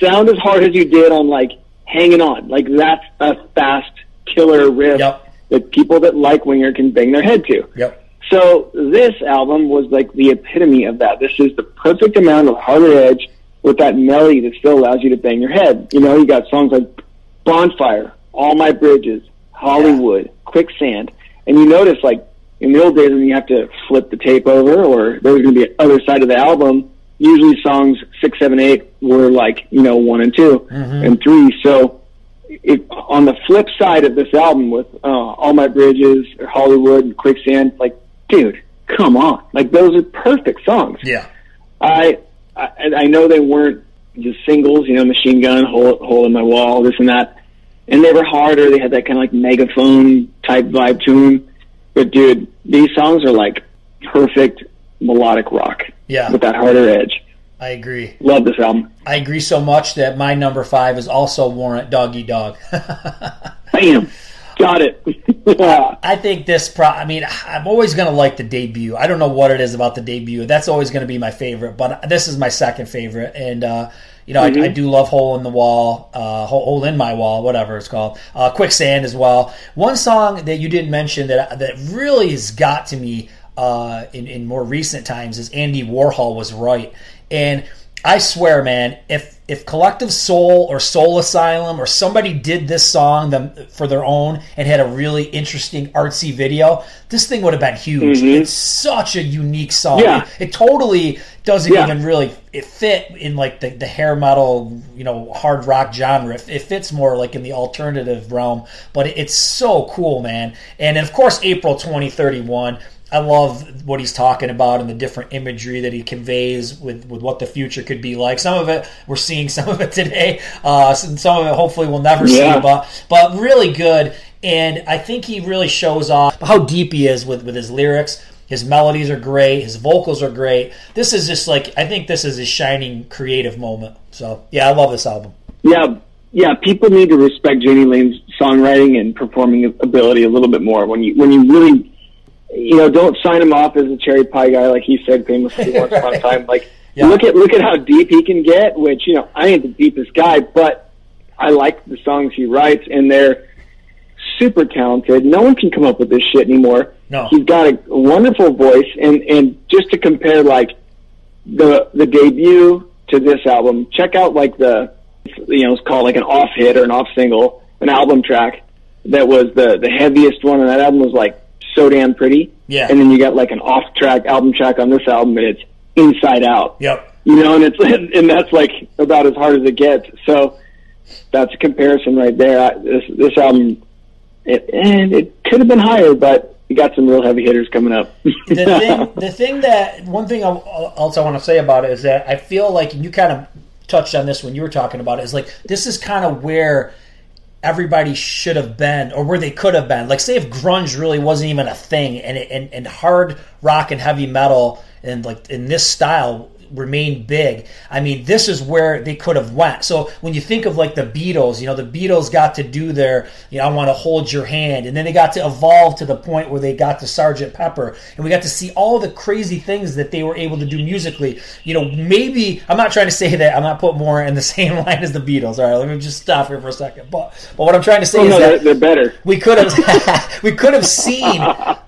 [SPEAKER 3] sound as hard as you did on like Hanging On. Like that's a fast killer riff yep. that people that like Winger can bang their head to.
[SPEAKER 2] Yep.
[SPEAKER 3] So this album was like the epitome of that. This is the perfect amount of harder edge with that melody that still allows you to bang your head. You know, you got songs like Bonfire, All My Bridges, Hollywood, yeah. Quicksand, and you notice like in the old days when you have to flip the tape over or there was going to be other side of the album, usually songs six, seven, eight were like, you know, one and 2 mm-hmm. and three. So if, on the flip side of this album with uh, All My Bridges, or Hollywood, and Quicksand, like dude, come on. Like those are perfect songs.
[SPEAKER 2] Yeah.
[SPEAKER 3] I I, I know they weren't just singles, you know, Machine Gun, Hole, Hole in My Wall, this and that. And they were harder. They had that kind of like megaphone type vibe to them. But dude, these songs are like perfect melodic rock.
[SPEAKER 2] Yeah.
[SPEAKER 3] With that harder edge.
[SPEAKER 2] I agree.
[SPEAKER 3] Love this album.
[SPEAKER 2] I agree so much that my number five is also Warrant Dog Eat Dog.
[SPEAKER 3] Bam. Got it.
[SPEAKER 2] I think this. Pro- I mean, I'm always going to like the debut. I don't know what it is about the debut. That's always going to be my favorite, but this is my second favorite. And uh, you know, mm-hmm. I, I, do love "Hole in the Wall," uh, "Hole in My Wall," whatever it's called. Uh, "Quicksand" as well. One song that you didn't mention that that really has got to me uh, in in more recent times is Andy Warhol was right, and I swear, man, if if Collective Soul or Soul Asylum or somebody did this song them for their own and had a really interesting artsy video, this thing would have been huge.
[SPEAKER 3] Mm-hmm.
[SPEAKER 2] It's such a unique song.
[SPEAKER 3] Yeah.
[SPEAKER 2] It, it totally doesn't
[SPEAKER 3] Yeah.
[SPEAKER 2] even really it fit in like the, the hair metal, you know, hard rock genre. It, it fits more like in the alternative realm, but it, it's so cool, man. And of course, April 2031. I love what he's talking about and the different imagery that he conveys with, with what the future could be like. Some of it we're seeing some of it today. Uh, some, some of it hopefully we'll never
[SPEAKER 3] Yeah.
[SPEAKER 2] see, but but really good. And I think he really shows off how deep he is with, with his lyrics. His melodies are great. His vocals are great. This is just like I think this is his shining creative moment. So yeah, I love this album.
[SPEAKER 3] Yeah, yeah. People need to respect Jani Lane's songwriting and performing ability a little bit more. When you when you really, you know, don't sign him off as a cherry pie guy like he said famously once upon a time. Like
[SPEAKER 2] Yeah.
[SPEAKER 3] look at look at how deep he can get. Which you know, I ain't the deepest guy, but I like the songs he writes, and they're super talented. No one can come up with this shit anymore.
[SPEAKER 2] No.
[SPEAKER 3] He's got a, wonderful voice, and and just to compare like the the debut to this album, check out like the you know it's called like an off hit or an off single, an album track that was the the heaviest one on that album was like so damn pretty.
[SPEAKER 2] Yeah.
[SPEAKER 3] And then you got like an off track album track on this album, and it's Inside Out.
[SPEAKER 2] Yep.
[SPEAKER 3] You know, and it's and that's like about as hard as it gets. So that's a comparison right there. I, this this album, it, and it could have been higher, but you got some real heavy hitters coming up.
[SPEAKER 2] the thing, the thing that one thing I- else I want to say about it is that I feel like and you kind of touched on this when you were talking about it is like this is kind of where everybody should have been or where they could have been. Like say if grunge really wasn't even a thing and and, and hard rock and heavy metal and like in this style remained big. I mean, this is where they could have went. So when you think of like the Beatles, you know, the Beatles got to do their, you know, I want to hold your hand, and then they got to evolve to the point where they got to Sergeant Pepper, and we got to see all the crazy things that they were able to do musically. You know, maybe I'm not trying to say that I'm not putting more in the same line as the Beatles. All right, let me just stop here for a second. But but what I'm trying to say
[SPEAKER 3] oh
[SPEAKER 2] is
[SPEAKER 3] no,
[SPEAKER 2] that
[SPEAKER 3] they're, they're better.
[SPEAKER 2] we could have we could have seen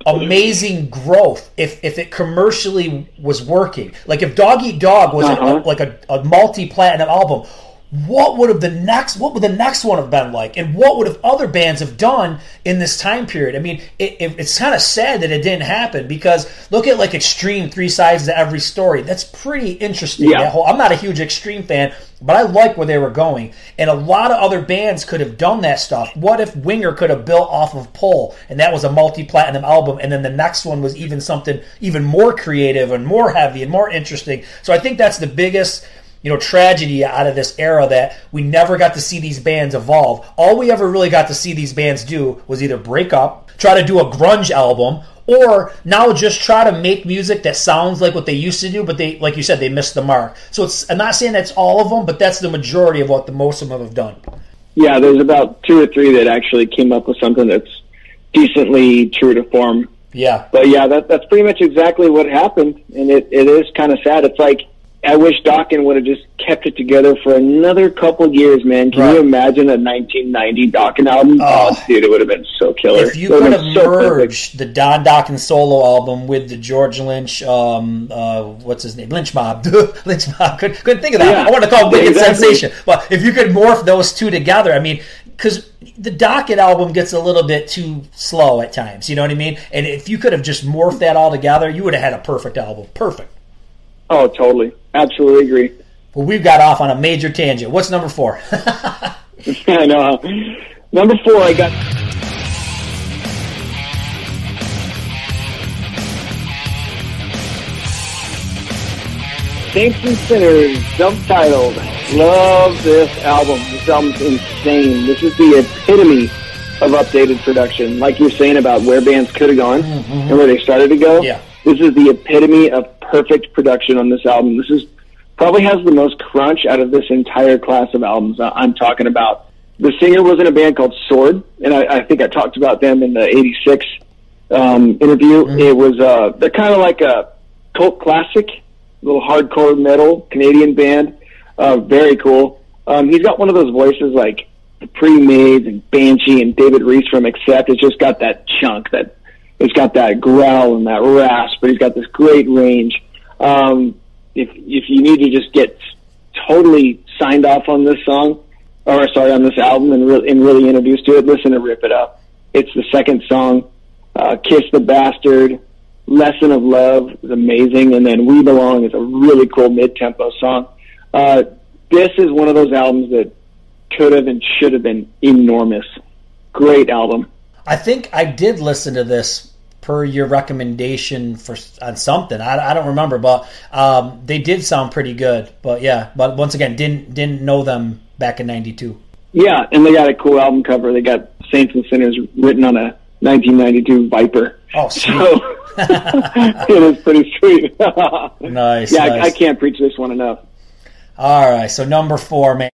[SPEAKER 2] amazing growth if if it commercially was working. Like if Dog Eat Dog was
[SPEAKER 3] Uh-huh.
[SPEAKER 2] like a, a multi platinum album, what would have the next what would the next one have been like, and what would have other bands have done in this time period? I mean, it, it, it's kind of sad that it didn't happen because look at like Extreme, three sides to every story. That's pretty interesting.
[SPEAKER 3] Yeah.
[SPEAKER 2] Whole, I'm not a huge Extreme fan, but I like where they were going. And a lot of other bands could have done that stuff. What if Winger could have built off of Pull, and that was a multi-platinum album, and then the next one was even something even more creative and more heavy and more interesting. So I think that's the biggest you know tragedy out of this era that we never got to see these bands evolve. All we ever really got to see these bands do was either break up, try to do a grunge album, or now just try to make music that sounds like what they used to do, but they, like you said, they missed the mark. So it's, I'm not saying that's all of them, but that's the majority of what the most of them have done.
[SPEAKER 3] Yeah, there's about two or three that actually came up with something that's decently true to form.
[SPEAKER 2] Yeah,
[SPEAKER 3] But yeah, that that's pretty much exactly what happened, and it, it is kind of sad. It's like I wish Dokken would have just kept it together for another couple years, man. Can
[SPEAKER 2] Right.
[SPEAKER 3] you imagine a 1990 Dokken album?
[SPEAKER 2] Oh.
[SPEAKER 3] Oh, dude, it would have been so killer.
[SPEAKER 2] if you could
[SPEAKER 3] have been so
[SPEAKER 2] merged the Don Dokken solo album with the George Lynch, um, uh, what's his name, Lynch Mob, Lynch Mob, couldn't, couldn't think of that.
[SPEAKER 3] Yeah.
[SPEAKER 2] I want to call it Wicked
[SPEAKER 3] Exactly.
[SPEAKER 2] Sensation, but if you could morph those two together, I mean, because the Dokken album gets a little bit too slow at times, you know what I mean? And if you could have just morphed that all together, you would have had a perfect album, perfect.
[SPEAKER 3] Oh, totally, absolutely agree.
[SPEAKER 2] Well, we've got off on a major tangent. What's number four?
[SPEAKER 3] I know. Number four, I got. Saints and Sinners, subtitled. Love this album. This album's insane. This is the epitome of updated production. Like you're saying about where bands could have gone mm-hmm. and where they started to go.
[SPEAKER 2] Yeah.
[SPEAKER 3] This is the epitome of perfect production on this album. This is probably has the most crunch out of this entire class of albums I'm talking about. The singer was in a band called Sword, and I, I think I talked about them in the '86 um, interview. It was uh, they're kind of like a cult classic, little hardcore metal Canadian band. Uh, very cool. Um, he's got one of those voices like the Pretty Maids and Banshee and David Reece from Accept. It's just got that chunk that it's got that growl and that rasp, but he's got this great range. Um, if if you need to just get totally signed off on this song, or sorry, on this album and, re- and really introduced to it, listen to Rip It Up. It's the second song. Uh, Kiss the Bastard, Lesson of Love is amazing, and then We Belong is a really cool mid-tempo song. Uh, this is one of those albums that could have and should have been enormous. Great album.
[SPEAKER 2] I think I did listen to this per your recommendation for on something. I, I don't remember, but um, they did sound pretty good. But yeah, but once again, didn't didn't know them back in '92.
[SPEAKER 3] Yeah, and they got a cool album cover. They got Saints and Sinners written on a 1992 Viper.
[SPEAKER 2] Oh, sweet.
[SPEAKER 3] So it is pretty sweet.
[SPEAKER 2] nice.
[SPEAKER 3] Yeah, I. I can't preach this one enough.
[SPEAKER 2] All right, so number four, man.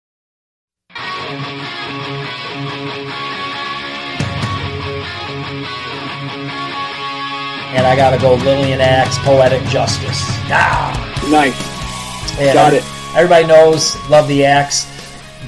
[SPEAKER 2] And I gotta go Lillian Axe, Poetic Justice. Ah,
[SPEAKER 3] Nice.
[SPEAKER 2] and
[SPEAKER 3] Got it.
[SPEAKER 2] Everybody knows, love the Axe.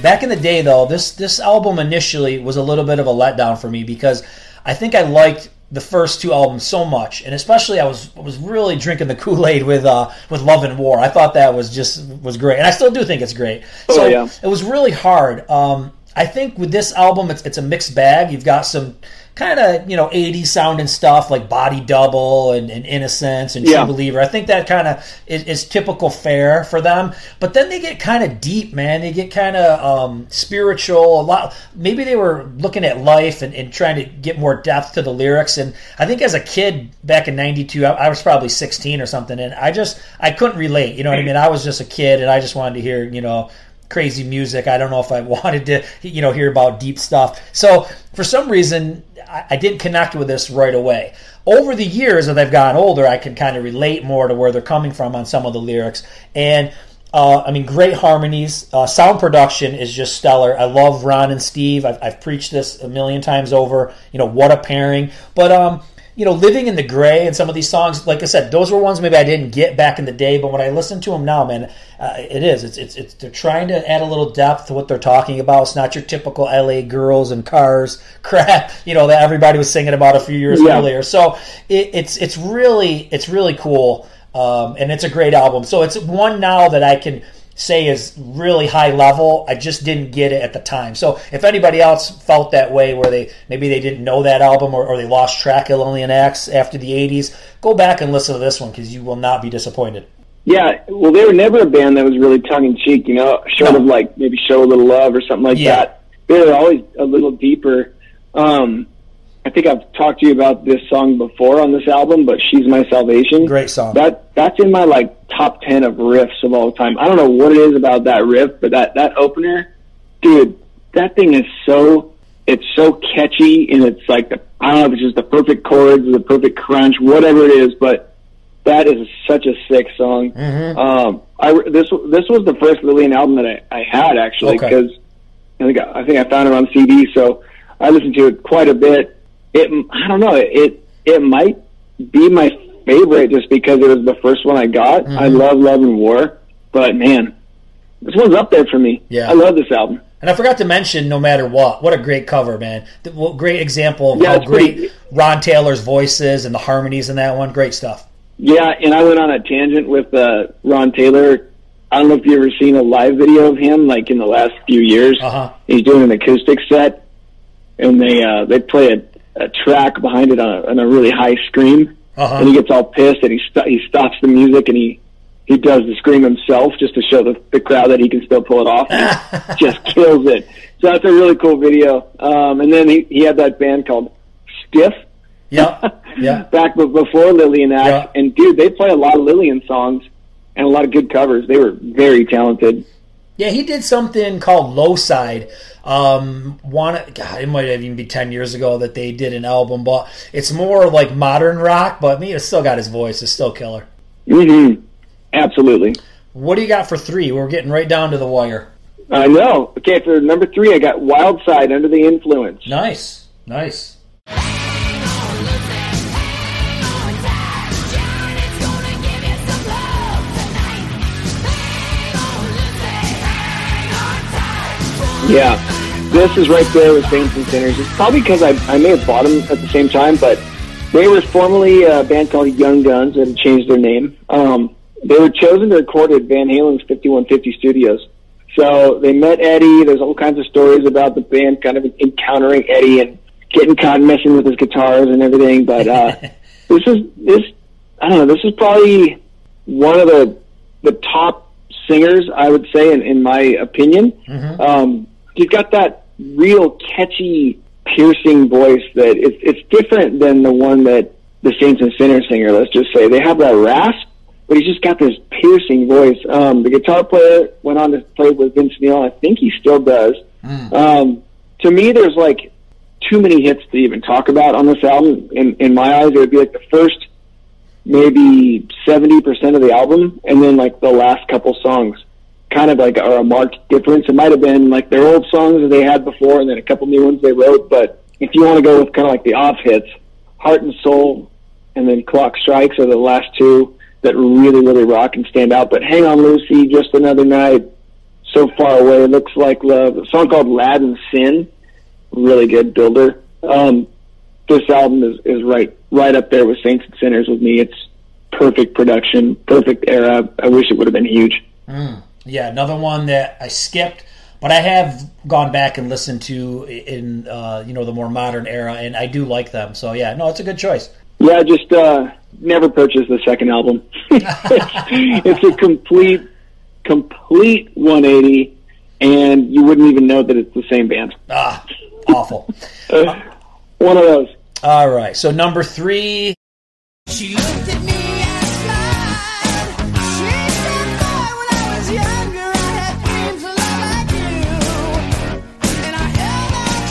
[SPEAKER 2] Back in the day, though, this this album initially was a little bit of a letdown for me because I think I liked the first two albums so much, and especially I was was really drinking the Kool Aid with uh, with Love and War. I thought that was just was great, and I still do think it's great.
[SPEAKER 3] Oh,
[SPEAKER 2] so
[SPEAKER 3] yeah.
[SPEAKER 2] it was really hard. Um, I think with this album, it's it's a mixed bag. You've got some kind of you know 80s sounding stuff like Body Double and, and Innocence and
[SPEAKER 3] Yeah.
[SPEAKER 2] True Believer. I think that kind of is, is typical fare for them. But then they get kind of deep, man. They get kind of um, spiritual. A lot. Maybe they were looking at life and, and trying to get more depth to the lyrics. And I think as a kid back in '92, I, I was probably 16 or something, and I just I couldn't relate. You know what I mean? I was just a kid, and I just wanted to hear you know crazy music. I don't know if I wanted to, you know, hear about deep stuff. So for some reason, I, I didn't connect with this right away. Over the years, as I've gotten older, I can kind of relate more to where they're coming from on some of the lyrics. And uh, I mean, great harmonies. Uh, sound production is just stellar. I love Ron and Steve. I've, I've preached this a million times over. You know, what a pairing. But um, you know, living in the gray and some of these songs, like I said, those were ones maybe I didn't get back in the day. But when I listen to them now, man, uh, it is. It's, it's it's they're trying to add a little depth to what they're talking about. It's not your typical LA girls and cars crap, you know, that everybody was singing about a few years
[SPEAKER 3] Yeah.
[SPEAKER 2] earlier. So it, it's it's really it's really cool, um, and it's a great album. So it's one now that I can say is really high level. I just didn't get it at the time. So if anybody else felt that way, where they maybe they didn't know that album or, or they lost track of Lillian Axe after the '80s, go back and listen to this one because you will not be disappointed.
[SPEAKER 3] Yeah, well, they were never a band that was really tongue in cheek, you know, short
[SPEAKER 2] No.
[SPEAKER 3] of like maybe show a little love or something like
[SPEAKER 2] Yeah.
[SPEAKER 3] that. They were always a little deeper. Um, I think I've talked to you about this song before on this album, but "She's My Salvation."
[SPEAKER 2] Great song.
[SPEAKER 3] That that's in my like top ten of riffs of all time. I don't know what it is about that riff, but that that opener, dude, that thing is so it's so catchy and it's like the I don't know if it's just the perfect chords, the perfect crunch, whatever it is, but that is such a sick song.
[SPEAKER 2] Mm-hmm.
[SPEAKER 3] Um, I this this was the first Lillian album that I, I had actually
[SPEAKER 2] Okay.
[SPEAKER 3] because I think I think I found it on CD, so I listened to it quite a bit. It I don't know it it might be my favorite just because it was the first one I got.
[SPEAKER 2] Mm-hmm.
[SPEAKER 3] I love Love and War, but man, this one's up there for me.
[SPEAKER 2] Yeah.
[SPEAKER 3] I love this album.
[SPEAKER 2] And I forgot to mention, no matter what, what a great cover, man! The, what great example of
[SPEAKER 3] Yeah,
[SPEAKER 2] how
[SPEAKER 3] it's pretty-
[SPEAKER 2] great Ron Taylor's voice is and the harmonies in that one. Great stuff.
[SPEAKER 3] Yeah, and I went on a tangent with uh, Ron Taylor. I don't know if you've ever seen a live video of him, like in the last few years.
[SPEAKER 2] Uh-huh.
[SPEAKER 3] He's doing an acoustic set, and they uh, they play a, a track behind it on a, on a really high scream,
[SPEAKER 2] Uh-huh.
[SPEAKER 3] and he gets all pissed and he st- he stops the music and he he does the scream himself just to show the, the crowd that he can still pull it off. And he just kills it. So that's a really cool video. Um, and then he, he had that band called Stiff
[SPEAKER 2] Yeah, Yeah.
[SPEAKER 3] back before Lillian Axe.
[SPEAKER 2] Yeah.
[SPEAKER 3] And dude, they play a lot of Lillian songs and a lot of good covers. They were very talented.
[SPEAKER 2] Yeah, he did something called Low Side. Um, one, God, it might have even be ten years ago that they did an album, but it's more like modern rock. But me, it's still got his voice. It's still killer.
[SPEAKER 3] hmm Absolutely.
[SPEAKER 2] What do you got for three? We're getting right down to the wire.
[SPEAKER 3] I know. Okay, for number three, I got Wild Side Under the Influence.
[SPEAKER 2] Nice, nice.
[SPEAKER 3] Yeah. This is right there with Saints and Sinners. It's probably because I, I may have bought them at the same time, but They were formerly a band called Young Guns had changed their name. Um, they were chosen to record at Van Halen's 5150 Studios. So they met Eddie. There's all kinds of stories about the band kind of encountering Eddie and getting caught messing with his guitars and everything. But uh, this is this I don't know. This is probably one of the the top singers I would say in, in my opinion. Mm-hmm. Um, he's got that real catchy, piercing voice that it's it's different than the one that the Saints and Sinners singer. Let's just say they have that rasp but he's just got this piercing voice. Um, the guitar player went on to play with Vince Neil. I think he still does. Mm. Um, to me, there's like too many hits to even talk about on this album. In in my eyes, it would be like the first maybe seventy percent of the album, and then like the last couple songs, kind of like are a marked difference. It might have been like their old songs that they had before, and then a couple new ones they wrote. But if you want to go with kind of like the off hits, Heart and Soul, and then Clock Strikes are the last two that really, really rock and stand out. But Hang On Lucy, Just Another Night, So Far Away, Looks Like Love, a song called Lad in Sin, really good builder. Um, this album is, is right right up there with Saints and Sinners with me. It's perfect production, perfect era. I wish it would have been huge.
[SPEAKER 2] Mm, yeah, another one that I skipped, but I have gone back and listened to in uh, you know the more modern era, and I do like them. So yeah, no, it's a good choice.
[SPEAKER 3] Yeah, just uh, never purchase the second album. it's a complete, complete 180, and you wouldn't even know that it's the same band.
[SPEAKER 2] Ah, awful.
[SPEAKER 3] uh, one of those.
[SPEAKER 2] All right, so number three.
[SPEAKER 4] She looked at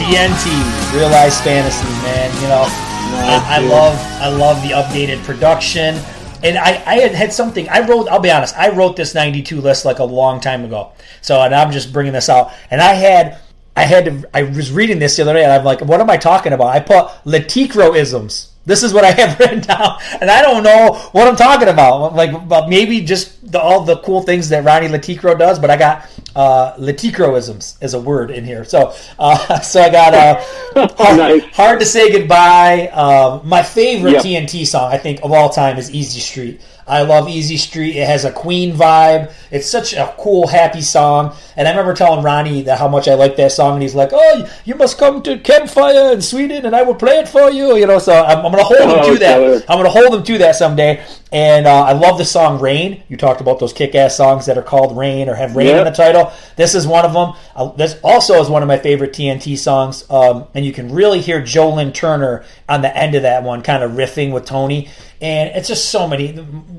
[SPEAKER 2] TNT, Realized Fantasy, man. You know, I, I love I love the updated production. And I, I had had something I wrote. I'll be honest. I wrote this '92 list like a long time ago. So, and I'm just bringing this out. And I had, I had to. I was reading this the other day, and I'm like, "What am I talking about?" I put Laticroisms. This is what I have written down, and I don't know what I'm talking about. Like, but maybe just the, all the cool things that Ronni Le Tekrø does. But I got uh, Laticroisms as a word in here, so uh, so I got uh, hard, nice. hard to say goodbye. Uh, my favorite yep. TNT song, I think, of all time is Easy Street. I love Easy Street. It has a Queen vibe. It's such a cool, happy song. And I remember telling Ronnie that how much I like that song, and he's like, "Oh, you must come to Campfire in Sweden, and I will play it for you." You know, so I'm, I'm going to hold him to oh, that. I'm going to hold him to that someday. And uh, I love the song "Rain." You talked about those kick-ass songs that are called "Rain" or have "Rain" yep. in the title. This is one of them. Uh, this also is one of my favorite TNT songs, um, and you can really hear Joe Lynn Turner on the end of that one, kind of riffing with Tony and it's just so many.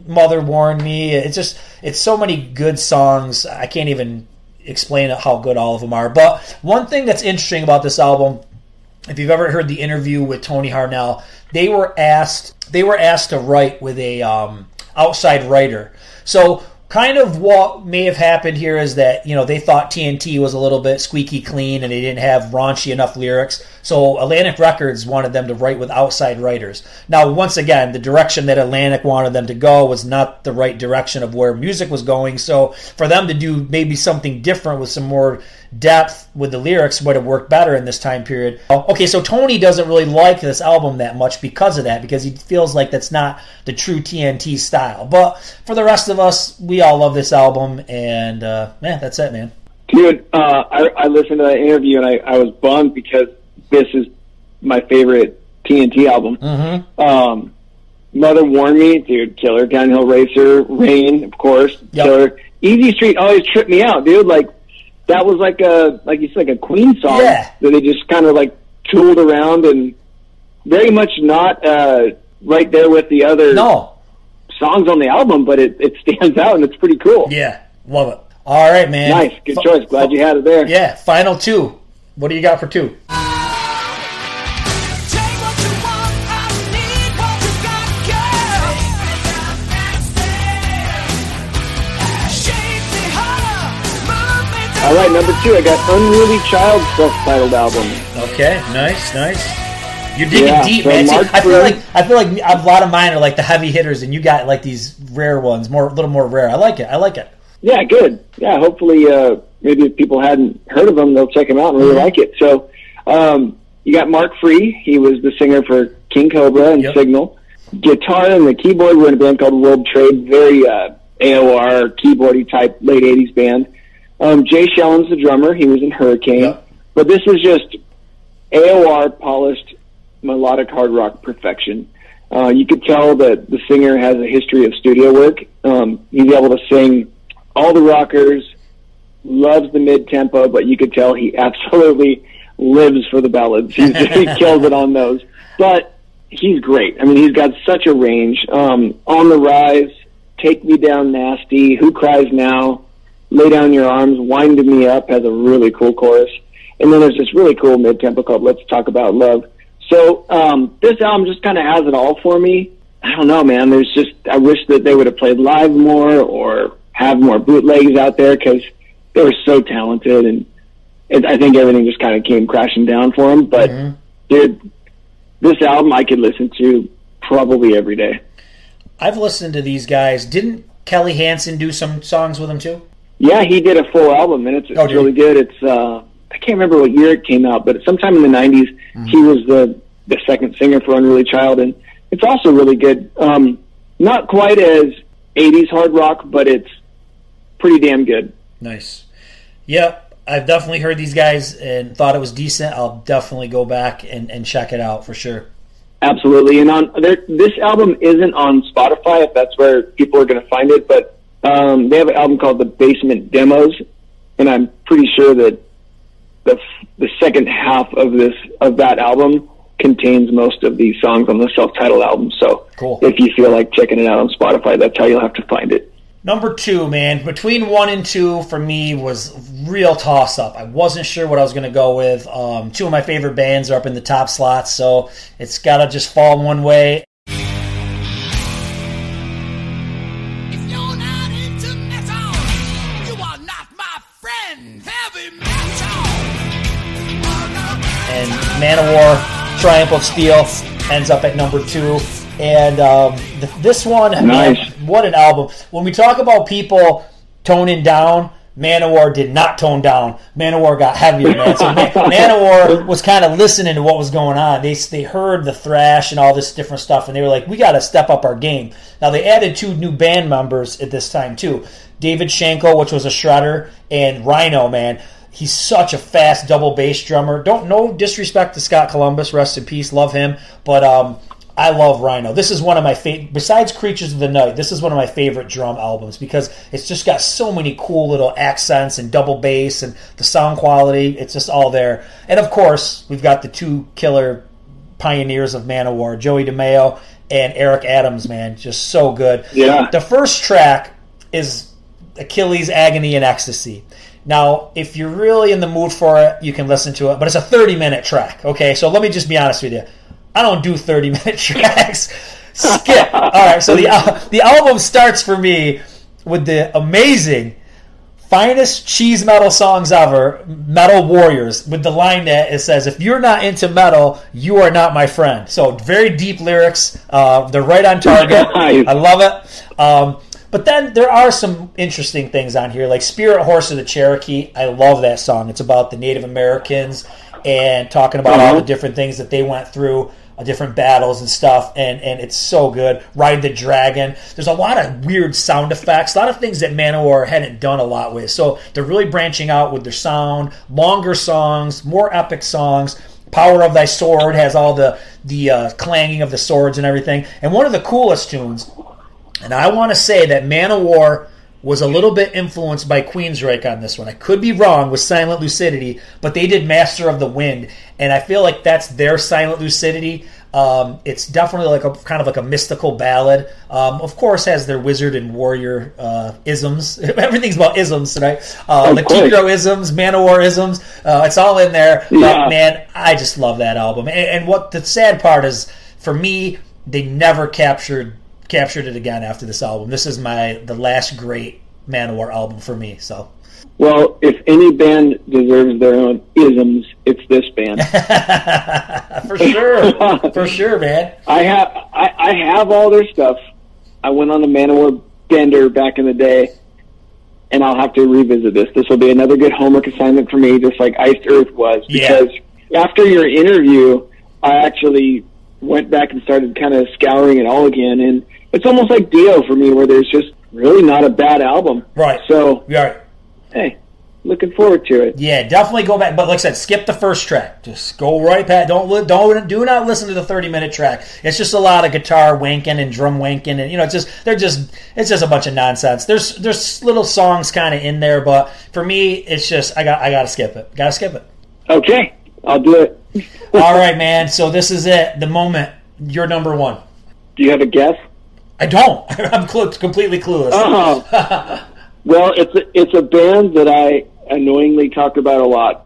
[SPEAKER 2] Mother warned me. It's just it's so many good songs. I can't even explain how good all of them are. But one thing that's interesting about this album, if you've ever heard the interview with Tony Harnell, they were asked they were asked to write with a um, outside writer. So kind of what may have happened here is that you know they thought TNT was a little bit squeaky clean and they didn't have raunchy enough lyrics. So Atlantic Records wanted them to write with outside writers. Now, once again, the direction that Atlantic wanted them to go was not the right direction of where music was going. So for them to do maybe something different with some more depth with the lyrics would have worked better in this time period. Okay, so Tony doesn't really like this album that much because of that, because he feels like that's not the true TNT style. But for the rest of us, we all love this album, and uh, man, that's it, man.
[SPEAKER 3] Dude, uh, I, I listened to that interview and I, I was bummed because this is my favorite TNT album.
[SPEAKER 2] Mm-hmm.
[SPEAKER 3] Um, Mother warned me, dude. Killer, Downhill Racer, Rain, of course. Yep. Killer, Easy Street always tripped me out, dude. Like that was like a like you said, like a Queen song
[SPEAKER 2] yeah.
[SPEAKER 3] that they just kind of like tooled around and very much not uh, right there with the other
[SPEAKER 2] no.
[SPEAKER 3] songs on the album, but it, it stands out and it's pretty cool.
[SPEAKER 2] Yeah, love it. All right, man.
[SPEAKER 3] Nice, good F- choice. Glad you had it there.
[SPEAKER 2] Yeah, final two. What do you got for two?
[SPEAKER 3] All right, number two, I got Unruly Child self-titled album.
[SPEAKER 2] Okay, nice, nice. You're digging yeah, deep, so man. See, I feel like I feel like a lot of mine are like the heavy hitters, and you got like these rare ones, more a little more rare. I like it. I like it.
[SPEAKER 3] Yeah, good. Yeah, hopefully, uh, maybe if people hadn't heard of them, they'll check them out and really mm-hmm. like it. So, um, you got Mark Free. He was the singer for King Cobra and
[SPEAKER 2] Yep.
[SPEAKER 3] Signal. Guitar and the keyboard We were in a band called World Trade, very uh, AOR keyboardy type late '80s band. Um, Jay Schellen's the drummer; he was in Hurricane.
[SPEAKER 2] Yep.
[SPEAKER 3] But this was just AOR polished melodic hard rock perfection. Uh, you could tell that the singer has a history of studio work. Um, he's able to sing all the rockers, loves the mid tempo, but you could tell he absolutely lives for the ballads. He's, he kills it on those. But he's great. I mean, he's got such a range. Um, on the rise, take me down nasty. Who cries now? Lay down your arms. Wind me up has a really cool chorus. And then there's this really cool mid tempo called Let's Talk About Love. So um, this album just kind of has it all for me. I don't know, man. There's just I wish that they would have played live more or have more bootlegs out there because they were so talented, and it, I think everything just kind of came crashing down for them. But dude, this album I could listen to probably every day.
[SPEAKER 2] I've listened to these guys. Didn't Kelly Hansen do some songs with them too?
[SPEAKER 3] Yeah, he did a full album, and it's,
[SPEAKER 2] Oh,
[SPEAKER 3] it's really good. It's uh, I can't remember what year it came out, but sometime in the '90s, he was the the second singer for Unruly Child, and it's also really good. Um, not quite as '80s hard rock, but it's pretty damn good.
[SPEAKER 2] Nice. Yep, I've definitely heard these guys and thought it was decent. I'll definitely go back and, and check it out for sure.
[SPEAKER 3] Absolutely, and on there, this album isn't on Spotify if that's where people are going to find it, but um, they have an album called The Basement Demos, and I'm pretty sure that the the second half of this of that album contains most of the songs on the self-titled album. So
[SPEAKER 2] Cool.
[SPEAKER 3] if you feel like checking it out on Spotify, that's how you'll have to find it.
[SPEAKER 2] Number two, man, between one and two for me was real toss up. I wasn't sure what I was going to go with. Um, two of my favorite bands are up in the top slots, so it's got to just fall one way. Manowar Triumph of Steel ends up at number two. And um, th- this one, man,
[SPEAKER 3] Nice.
[SPEAKER 2] what an album! When we talk about people toning down, Manowar did not tone down. Manowar got heavier, man. So Man- Manowar was kind of listening to what was going on. They they heard the thrash and all this different stuff, and they were like, "We got to step up our game." Now they added two new band members at this time too. David Shankle, which was a shredder, and Rhino, man. He's such a fast double bass drummer. Don't no disrespect to Scott Columbus, rest in peace, love him. But um, I love Rhino. This is one of my favorite. Besides Creatures of the Night, this is one of my favorite drum albums because it's just got so many cool little accents and double bass and the sound quality. It's just all there. And of course, we've got the two killer pioneers of Manowar, Joey DeMaio and Eric Adams. Man, just so good.
[SPEAKER 3] Yeah.
[SPEAKER 2] The first track is Achilles' Agony and Ecstasy. Now, if you're really in the mood for it, you can listen to it, but it's a 30 minute track. Okay, so let me just be honest with you. I don't do 30 minute tracks. Skip. All right, so the the album starts for me with the amazing finest cheese metal songs ever, Metal Warriors, with the line that it says, "If you're not into metal, you are not my friend." So very deep lyrics. Uh, they're right on target.
[SPEAKER 3] Nice.
[SPEAKER 2] I love it. Um, but then there are some interesting things on here, like "Spirit Horse of the Cherokee." I love that song. It's about the Native Americans and talking about all
[SPEAKER 3] Uh-huh.
[SPEAKER 2] the different things that they went through uh, different battles and stuff, and and it's so good. Ride the Dragon. There's a lot of weird sound effects, a lot of things that Manowar hadn't done a lot with. So they're really branching out with their sound, longer songs, more epic songs. Power of Thy Sword has all the the uh, clanging of the swords and everything. And one of the coolest tunes, and I want to say that Manowar was a little bit influenced by Queensryche on this one. I could be wrong with Silent Lucidity, but they did Master of the Wind, and I feel like that's their Silent Lucidity. Um, it's definitely like a kind of like a mystical ballad. Um, of course, has their wizard and warrior uh, isms. Everything's about isms tonight. Uh,
[SPEAKER 3] Of
[SPEAKER 2] the. Kikro isms, Manowar isms. Uh, it's all in there. But man, I just love that album. And, and what the sad part is, for me, they never captured captured it again after this album. This is my the last great Manowar album for me. So
[SPEAKER 3] Well, if any band deserves their own isms, it's this band.
[SPEAKER 2] for sure, for sure, man.
[SPEAKER 3] I have I, I have all their stuff. I went on the Manowar bender back in the day, and I'll have to revisit this. This will be another good homework assignment for me, just like Iced Earth was.
[SPEAKER 2] Yeah.
[SPEAKER 3] Because after your interview, I actually went back and started kind of scouring it all again, and it's almost like Dio for me, where there's just really not a bad album.
[SPEAKER 2] Right.
[SPEAKER 3] So
[SPEAKER 2] Right.
[SPEAKER 3] hey, looking forward to it.
[SPEAKER 2] Yeah, definitely go back. But like I said, skip the first track. Just go right past. Don't li- don't do not listen to the thirty minute track. It's just a lot of guitar wanking and drum wanking, and you know, it's just they're just it's just a bunch of nonsense. There's there's little songs kind of in there, but for me, it's just I got I got to skip it. Got to skip it.
[SPEAKER 3] Okay, I'll do it.
[SPEAKER 2] All right, man. So this is it. The moment. You're number one.
[SPEAKER 3] Do you have a guess?
[SPEAKER 2] I don't. I'm cl- completely clueless.
[SPEAKER 3] Oh. well, it's a, it's a band that I annoyingly talk about a lot.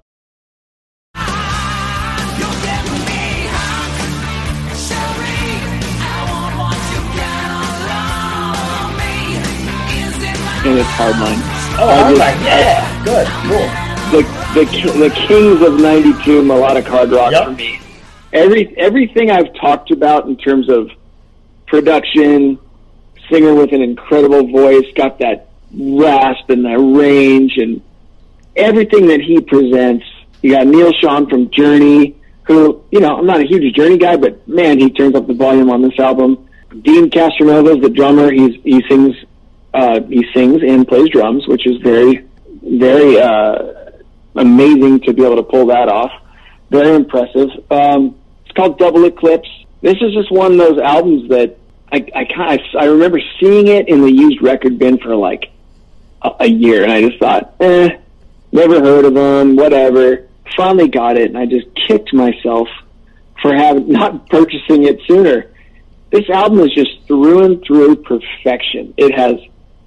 [SPEAKER 3] And it's Hardline.
[SPEAKER 2] Oh,
[SPEAKER 3] I
[SPEAKER 2] right. Yeah. Good. Cool.
[SPEAKER 3] the the the kings of '92 melodic hard rock
[SPEAKER 2] Yep.
[SPEAKER 3] for me. Every everything I've talked about in terms of production, singer with an incredible voice, got that rasp and that range, and everything that he presents. You got Neal Schon from Journey, who you know I'm not a huge Journey guy, but man, he turns up the volume on this album. Dean Castronova's the drummer. He's he sings uh, he sings and plays drums, which is very very uh, amazing to be able to pull that off. Very impressive. Um, it's called Double Eclipse. This is just one of those albums that I, I kind of, I remember seeing it in the used record bin for like a, a year, and I just thought, eh, never heard of them, whatever. Finally got it, and I just kicked myself for having not purchasing it sooner. This album is just through and through perfection. It has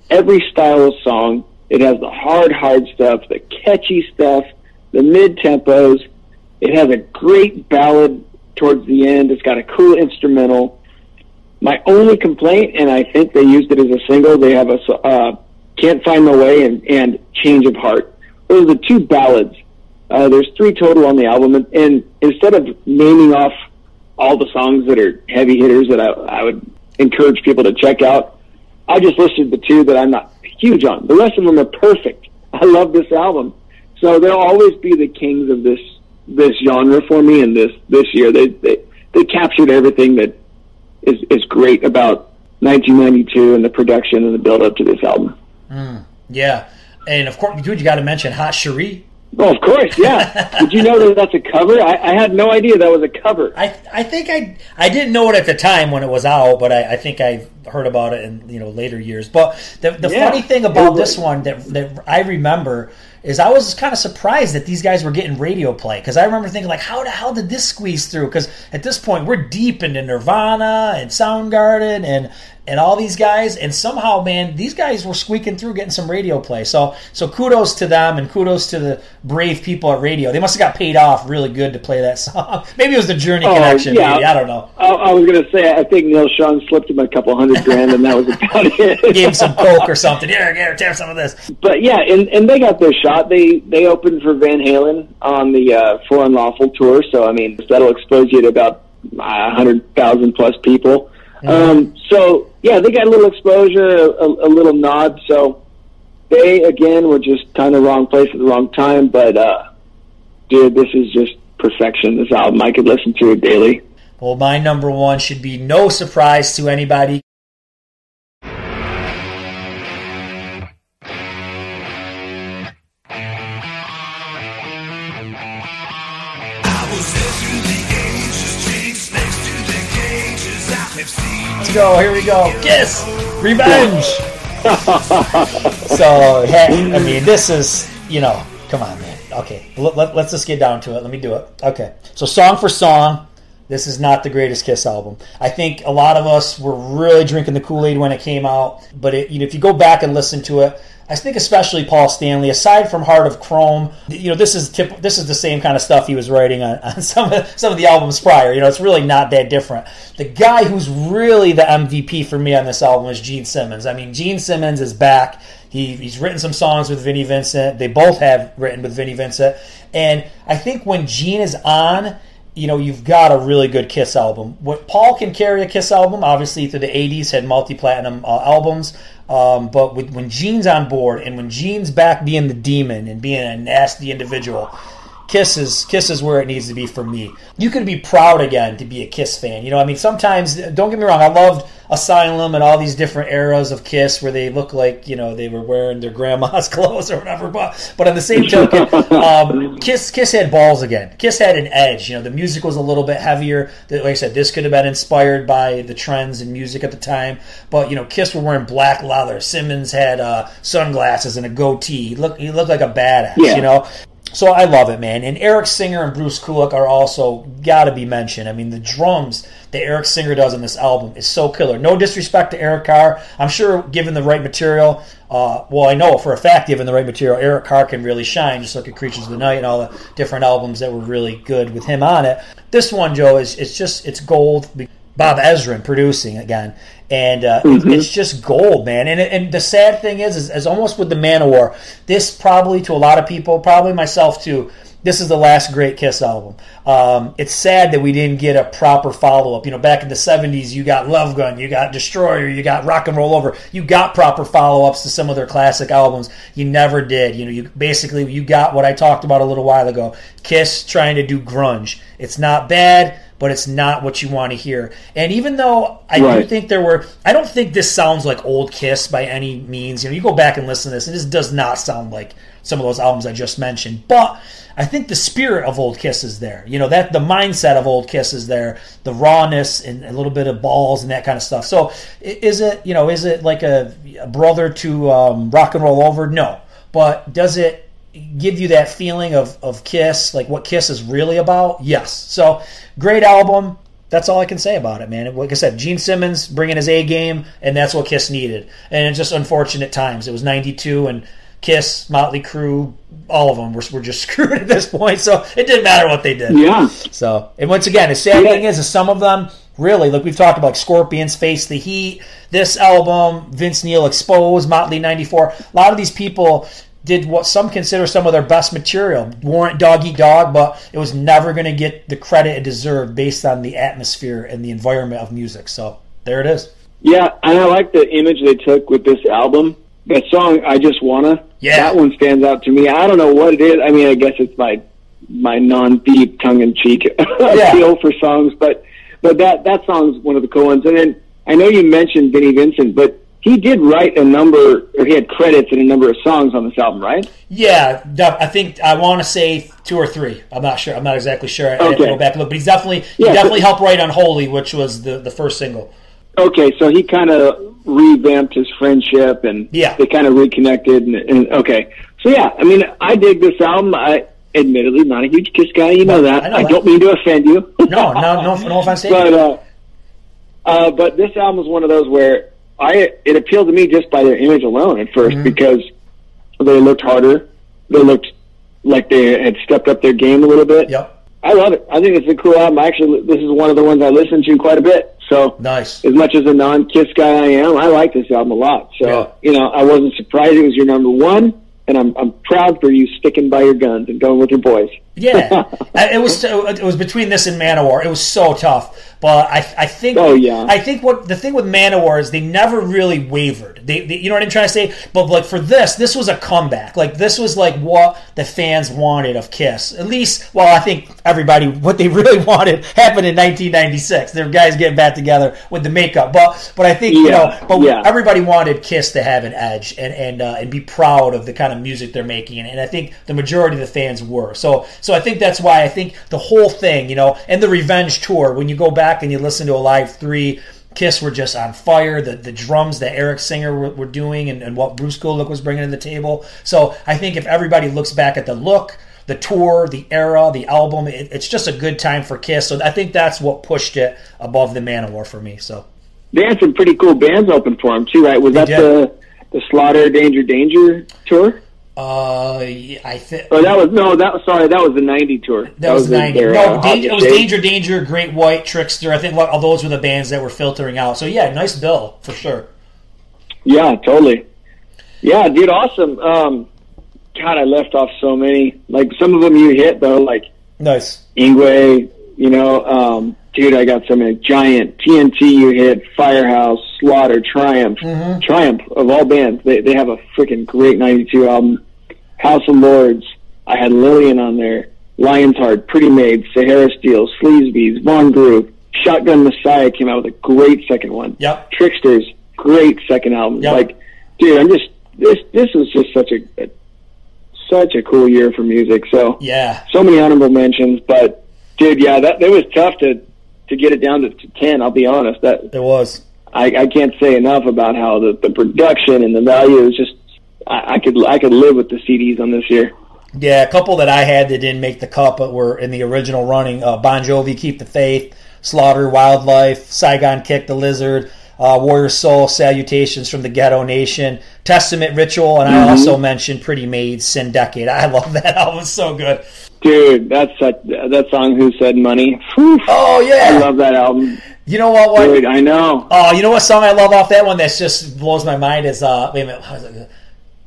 [SPEAKER 3] every style of song. It has the hard, hard stuff, the catchy stuff, the mid tempos. It has a great ballad towards the end. It's got a cool instrumental. My only complaint, and I think they used it as a single, they have a uh, "Can't Find My Way" and, and "Change of Heart." Those are the two ballads. Uh, there's three total on the album, and, and instead of naming off all the songs that are heavy hitters that I, I would encourage people to check out, I just listed the two that I'm not huge on. The rest of them are perfect. I love this album, so they'll always be the kings of this this genre for me. And this this year, they they they captured everything that is is great about 1992 and the production and the build up to this album.
[SPEAKER 2] Mm, yeah. And of course, dude, you got to mention Hot Cherie.
[SPEAKER 3] Oh, of course, yeah. Did you know that that's a cover? I, I had no idea that was a cover.
[SPEAKER 2] I I think I I didn't know it at the time when it was out, but I, I think I heard about it in you know later years. But the the
[SPEAKER 3] Yeah.
[SPEAKER 2] funny thing about this one that that I remember is I was kind of surprised that these guys were getting radio play because I remember thinking like, how the hell did this squeeze through? Because at this point we're deep into Nirvana and Soundgarden and and all these guys, and somehow, man, these guys were squeaking through, getting some radio play. So, so kudos to them, and kudos to the brave people at radio. They must have got paid off really good to play that song. Maybe it was the Journey
[SPEAKER 3] Oh,
[SPEAKER 2] connection.
[SPEAKER 3] yeah.
[SPEAKER 2] Maybe I don't know.
[SPEAKER 3] I, I was going to say, I think Neal Schon slipped him a couple hundred grand, and that was about it.
[SPEAKER 2] Gave him some coke or something. Here, here, have some of this.
[SPEAKER 3] But yeah, and and they got their shot. They they opened for Van Halen on the uh, For Unlawful tour, so I mean that'll expose you to about a hundred thousand plus people. Um, so yeah, they got a little exposure, a, a, a little nod. So they again were just kind of wrong place at the wrong time. But uh, dude, this is just perfection. This album, I could listen to it daily.
[SPEAKER 2] Well, my number one should be no surprise to anybody. Here we go. Kiss. Revenge. so, hey, I mean, this is, you know, come on, man. Okay, let, let, let's just get down to it. Let me do it. Okay. So, song for song, this is not the greatest Kiss album. I think a lot of us were really drinking the Kool Aid when it came out, but it, you know, if you go back and listen to it, I think especially Paul Stanley, aside from Heart of Chrome, you know, this is tip, this is the same kind of stuff he was writing on, on some of some of the albums prior. You know, it's really not that different. The guy who's really the MVP for me on this album is Gene Simmons. I mean, Gene Simmons is back. He, he's written some songs with Vinnie Vincent. They both have written with Vinnie Vincent, and I think when Gene is on, you know, you've got a really good Kiss album. What Paul can carry a Kiss album, obviously through the '80s had multi-platinum uh, albums, um, but with, when Gene's on board and when Gene's back being the demon and being a nasty individual, Kiss is Kiss is where it needs to be for me. You could be proud again to be a Kiss fan. You know, I mean, sometimes don't get me wrong, I loved Asylum and all these different eras of Kiss where they look like you know they were wearing their grandma's clothes or whatever. But but on the same token, um, Kiss Kiss had balls again. Kiss had an edge. You know, the music was a little bit heavier. Like I said, this could have been inspired by the trends in music at the time. But you know, Kiss were wearing black leather. Simmons had uh, sunglasses and a goatee. He looked he looked like a badass.
[SPEAKER 3] Yeah.
[SPEAKER 2] You know. So I love it, man. And Eric Singer and Bruce Kulick are also got to be mentioned. I mean, the drums that Eric Singer does on this album is so killer. No disrespect to Eric Carr. I'm sure, given the right material, uh, well, I know for a fact, given the right material, Eric Carr can really shine. Just look at Creatures of the Night and all the different albums that were really good with him on it. This one, Joe, is it's just it's gold. Bob Ezrin producing again, and uh, it- it's just gold, man. And and the sad thing is, is, is almost with the Manowar, this probably to a lot of people, probably myself too. This is the last great Kiss album. Um, it's sad that we didn't get a proper follow up. You know, back in the '70s, you got Love Gun, you got Destroyer, you got Rock and Roll Over. You got proper follow ups to some of their classic albums. You never did. You know, you basically you got what I talked about a little while ago. Kiss trying to do grunge. It's not bad but it's not what you want to hear. And even though I do think there were, I don't think this sounds like old Kiss by any means. You know, you go back and listen to this, and this does not sound like some of those albums I just mentioned. But I think the spirit of old Kiss is there. You know, that the mindset of old Kiss is there, the rawness and a little bit of balls and that kind of stuff. So is it, you know, is it like a, a brother to um, Rock and Roll Over? No. But does it give you that feeling of, of Kiss, like what Kiss is really about? Yes. So great album. That's all I can say about it, man. Like I said, Gene Simmons bringing his A game, and that's what Kiss needed. And it's just unfortunate times. It was '92, and Kiss, Motley Crue, all of them were, were just screwed at this point. So it didn't matter what they did.
[SPEAKER 3] Yeah.
[SPEAKER 2] So, and once again, the sad
[SPEAKER 3] Yeah.
[SPEAKER 2] thing is, is some of them really, like we've talked about, Scorpions, Face the Heat, this album, Vince Neil Exposed, Motley '94. A lot of these people did what some consider some of their best material. Warrant Dog Eat Dog, but it was never going to get the credit it deserved based on the atmosphere and the environment of music. So there it is.
[SPEAKER 3] Yeah, and I like the image they took with this album. That song, "I Just Wanna,"
[SPEAKER 2] Yeah.
[SPEAKER 3] that one stands out to me. I don't know what it is. I mean, I guess it's my my non-deep, tongue-in-cheek appeal for songs, but but that that song's one of the cool ones. And then I know you mentioned Vinnie Vincent, but he did write a number, or he had credits in a number of songs on this album, right?
[SPEAKER 2] Yeah, I think I want to say two or three. I'm not sure. I'm not exactly sure. I have to go back and look, but he's definitely he
[SPEAKER 3] Yeah,
[SPEAKER 2] definitely
[SPEAKER 3] so-
[SPEAKER 2] helped write "Unholy," which was the the first single.
[SPEAKER 3] Okay, so he kind of revamped his friendship, and
[SPEAKER 2] Yeah.
[SPEAKER 3] they kind of reconnected. And, and okay, so yeah, I mean, I dig this album. I admittedly not a huge Kiss guy, you know that.
[SPEAKER 2] I know
[SPEAKER 3] I,
[SPEAKER 2] that.
[SPEAKER 3] don't mean to offend you.
[SPEAKER 2] No, no, no, no offense.
[SPEAKER 3] but uh, uh, but this album is one of those where I it appealed to me just by their image alone at 1st
[SPEAKER 2] Mm-hmm.
[SPEAKER 3] because they looked harder, they looked like they had stepped up their game a little bit.
[SPEAKER 2] Yep.
[SPEAKER 3] I love it. I think it's a cool album. Actually, this is one of the ones I listen to quite a bit. So
[SPEAKER 2] Nice.
[SPEAKER 3] as much as a non-Kiss guy I am, I like this album a lot. So
[SPEAKER 2] Yeah.
[SPEAKER 3] you know, I wasn't surprised it was your number one, and I'm I'm proud for you sticking by your guns and going with your boys.
[SPEAKER 2] Yeah, it was it was between this and Manowar. It was so tough, but I I think
[SPEAKER 3] Oh, yeah.
[SPEAKER 2] I think what the thing with Manowar is they never really wavered. They, they you know what I'm trying to say. But like for this, this was a comeback. Like this was like what the fans wanted of Kiss. At least, well, I think everybody what they really wanted happened in 1996. Their guys getting back together with the makeup. But but I think you know, but
[SPEAKER 3] yeah.
[SPEAKER 2] everybody wanted Kiss to have an edge and and uh, and be proud of the kind of music they're making, and, I think the majority of the fans were. So so I think that's why I think the whole thing, you know, and the Revenge tour. When you go back and you listen to Alive III. Kiss were just on fire. The the drums that Eric Singer were, were doing and, and what Bruce Kulick was bringing to the table. So I think if everybody looks back at the look, the tour, the era, the album, it, it's just a good time for Kiss. So I think that's what pushed it above the Manowar for me. So
[SPEAKER 3] They had some pretty cool bands open for them too, right? Was that
[SPEAKER 2] did.
[SPEAKER 3] the the Slaughter Danger Danger tour?
[SPEAKER 2] Uh, I think
[SPEAKER 3] Oh, that was no, that was sorry, that was the '90 tour.
[SPEAKER 2] That was
[SPEAKER 3] their-
[SPEAKER 2] 90.
[SPEAKER 3] their,
[SPEAKER 2] no,
[SPEAKER 3] uh,
[SPEAKER 2] danger, it was
[SPEAKER 3] August
[SPEAKER 2] Danger, Danger, Great White, Trixter. I think what- all those were the bands that were filtering out. So yeah, nice bill for sure.
[SPEAKER 3] Yeah, totally. Yeah, dude, awesome. Um, God, I left off so many. Like some of them you hit though, like
[SPEAKER 2] Nice.
[SPEAKER 3] Yngwie. You know, um, dude, I got so many. Giant, TNT, you hit Firehouse, Slaughter, Triumph,
[SPEAKER 2] Mm-hmm.
[SPEAKER 3] Triumph of all bands. They they have a freaking great '92 album. House of Lords. I had Lillian on there. Lion's Heart, Pretty Maids, Sahara Steel, Sleeze Beez, Von Groove, Shotgun Messiah came out with a great second one.
[SPEAKER 2] Yep.
[SPEAKER 3] Trixters, great second album.
[SPEAKER 2] Yep.
[SPEAKER 3] Like, dude, I'm just this this was just such a, a such a cool year for music. So
[SPEAKER 2] Yeah.
[SPEAKER 3] so many honorable mentions, but dude, yeah, that that was tough to to get it down to, to ten. I'll be honest. That
[SPEAKER 2] It was.
[SPEAKER 3] I, I can't say enough about how the, the production and the value is just. I, I could I could live with the CDs on this year.
[SPEAKER 2] Yeah, a couple that I had that didn't make the cut but were in the original running. Uh, bon Jovi, Keep the Faith, Slaughter, Wildlife, Saigon Kick, The Lizard, uh, Warrior Soul, Salutations from the Ghetto Nation, Testament Ritual, and I also mentioned Pretty Maids, Sin Decade. I love that album. So good.
[SPEAKER 3] Dude, that's such, that song. Who said money? Whew.
[SPEAKER 2] Oh, yeah, I
[SPEAKER 3] love that album.
[SPEAKER 2] You know what? what
[SPEAKER 3] Dude, I know.
[SPEAKER 2] Oh, you know what song I love off that one that just blows my mind is uh wait a minute, how's it? C-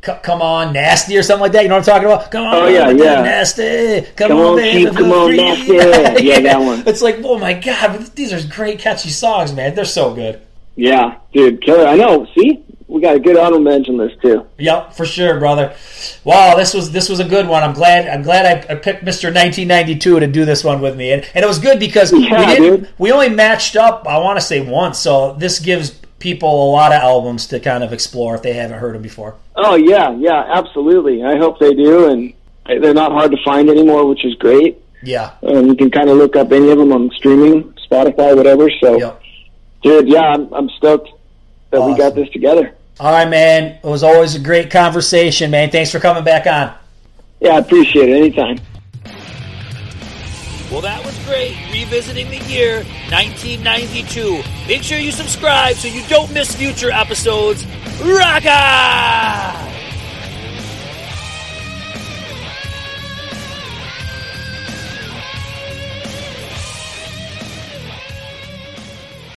[SPEAKER 2] Come on, nasty or something like that. You know what I'm talking about? Come oh, on,
[SPEAKER 3] Oh, yeah, yeah.
[SPEAKER 2] nasty. Come,
[SPEAKER 3] Come
[SPEAKER 2] on,
[SPEAKER 3] Chief, come on, nasty. Yeah, that one.
[SPEAKER 2] It's like, oh my god, these are great, catchy songs, man. They're so good.
[SPEAKER 3] Yeah, dude, killer. I know. See, we got a good honorable mention list too.
[SPEAKER 2] Yep, for sure, brother. Wow, this was this was a good one. I'm glad I'm glad I, I picked Mr. 1992 to do this one with me, and, and it was good because we
[SPEAKER 3] Yeah,
[SPEAKER 2] didn't we only matched up. I want to say once, so this gives people a lot of albums to kind of explore if they haven't heard them before.
[SPEAKER 3] Oh yeah, yeah, absolutely. I hope they do, and they're not hard to find anymore, which is great.
[SPEAKER 2] Yeah,
[SPEAKER 3] Um, you can kind of look up any of them on streaming, Spotify, whatever. So,
[SPEAKER 2] yep.
[SPEAKER 3] dude, yeah, I'm, I'm stoked that we got this together.
[SPEAKER 2] All right, man. It was always a great conversation, man. Thanks for coming back on.
[SPEAKER 3] Yeah, I appreciate it. Anytime.
[SPEAKER 1] Well, that was great. Revisiting the year 1992. Make sure you subscribe so you don't miss future episodes. Rock on!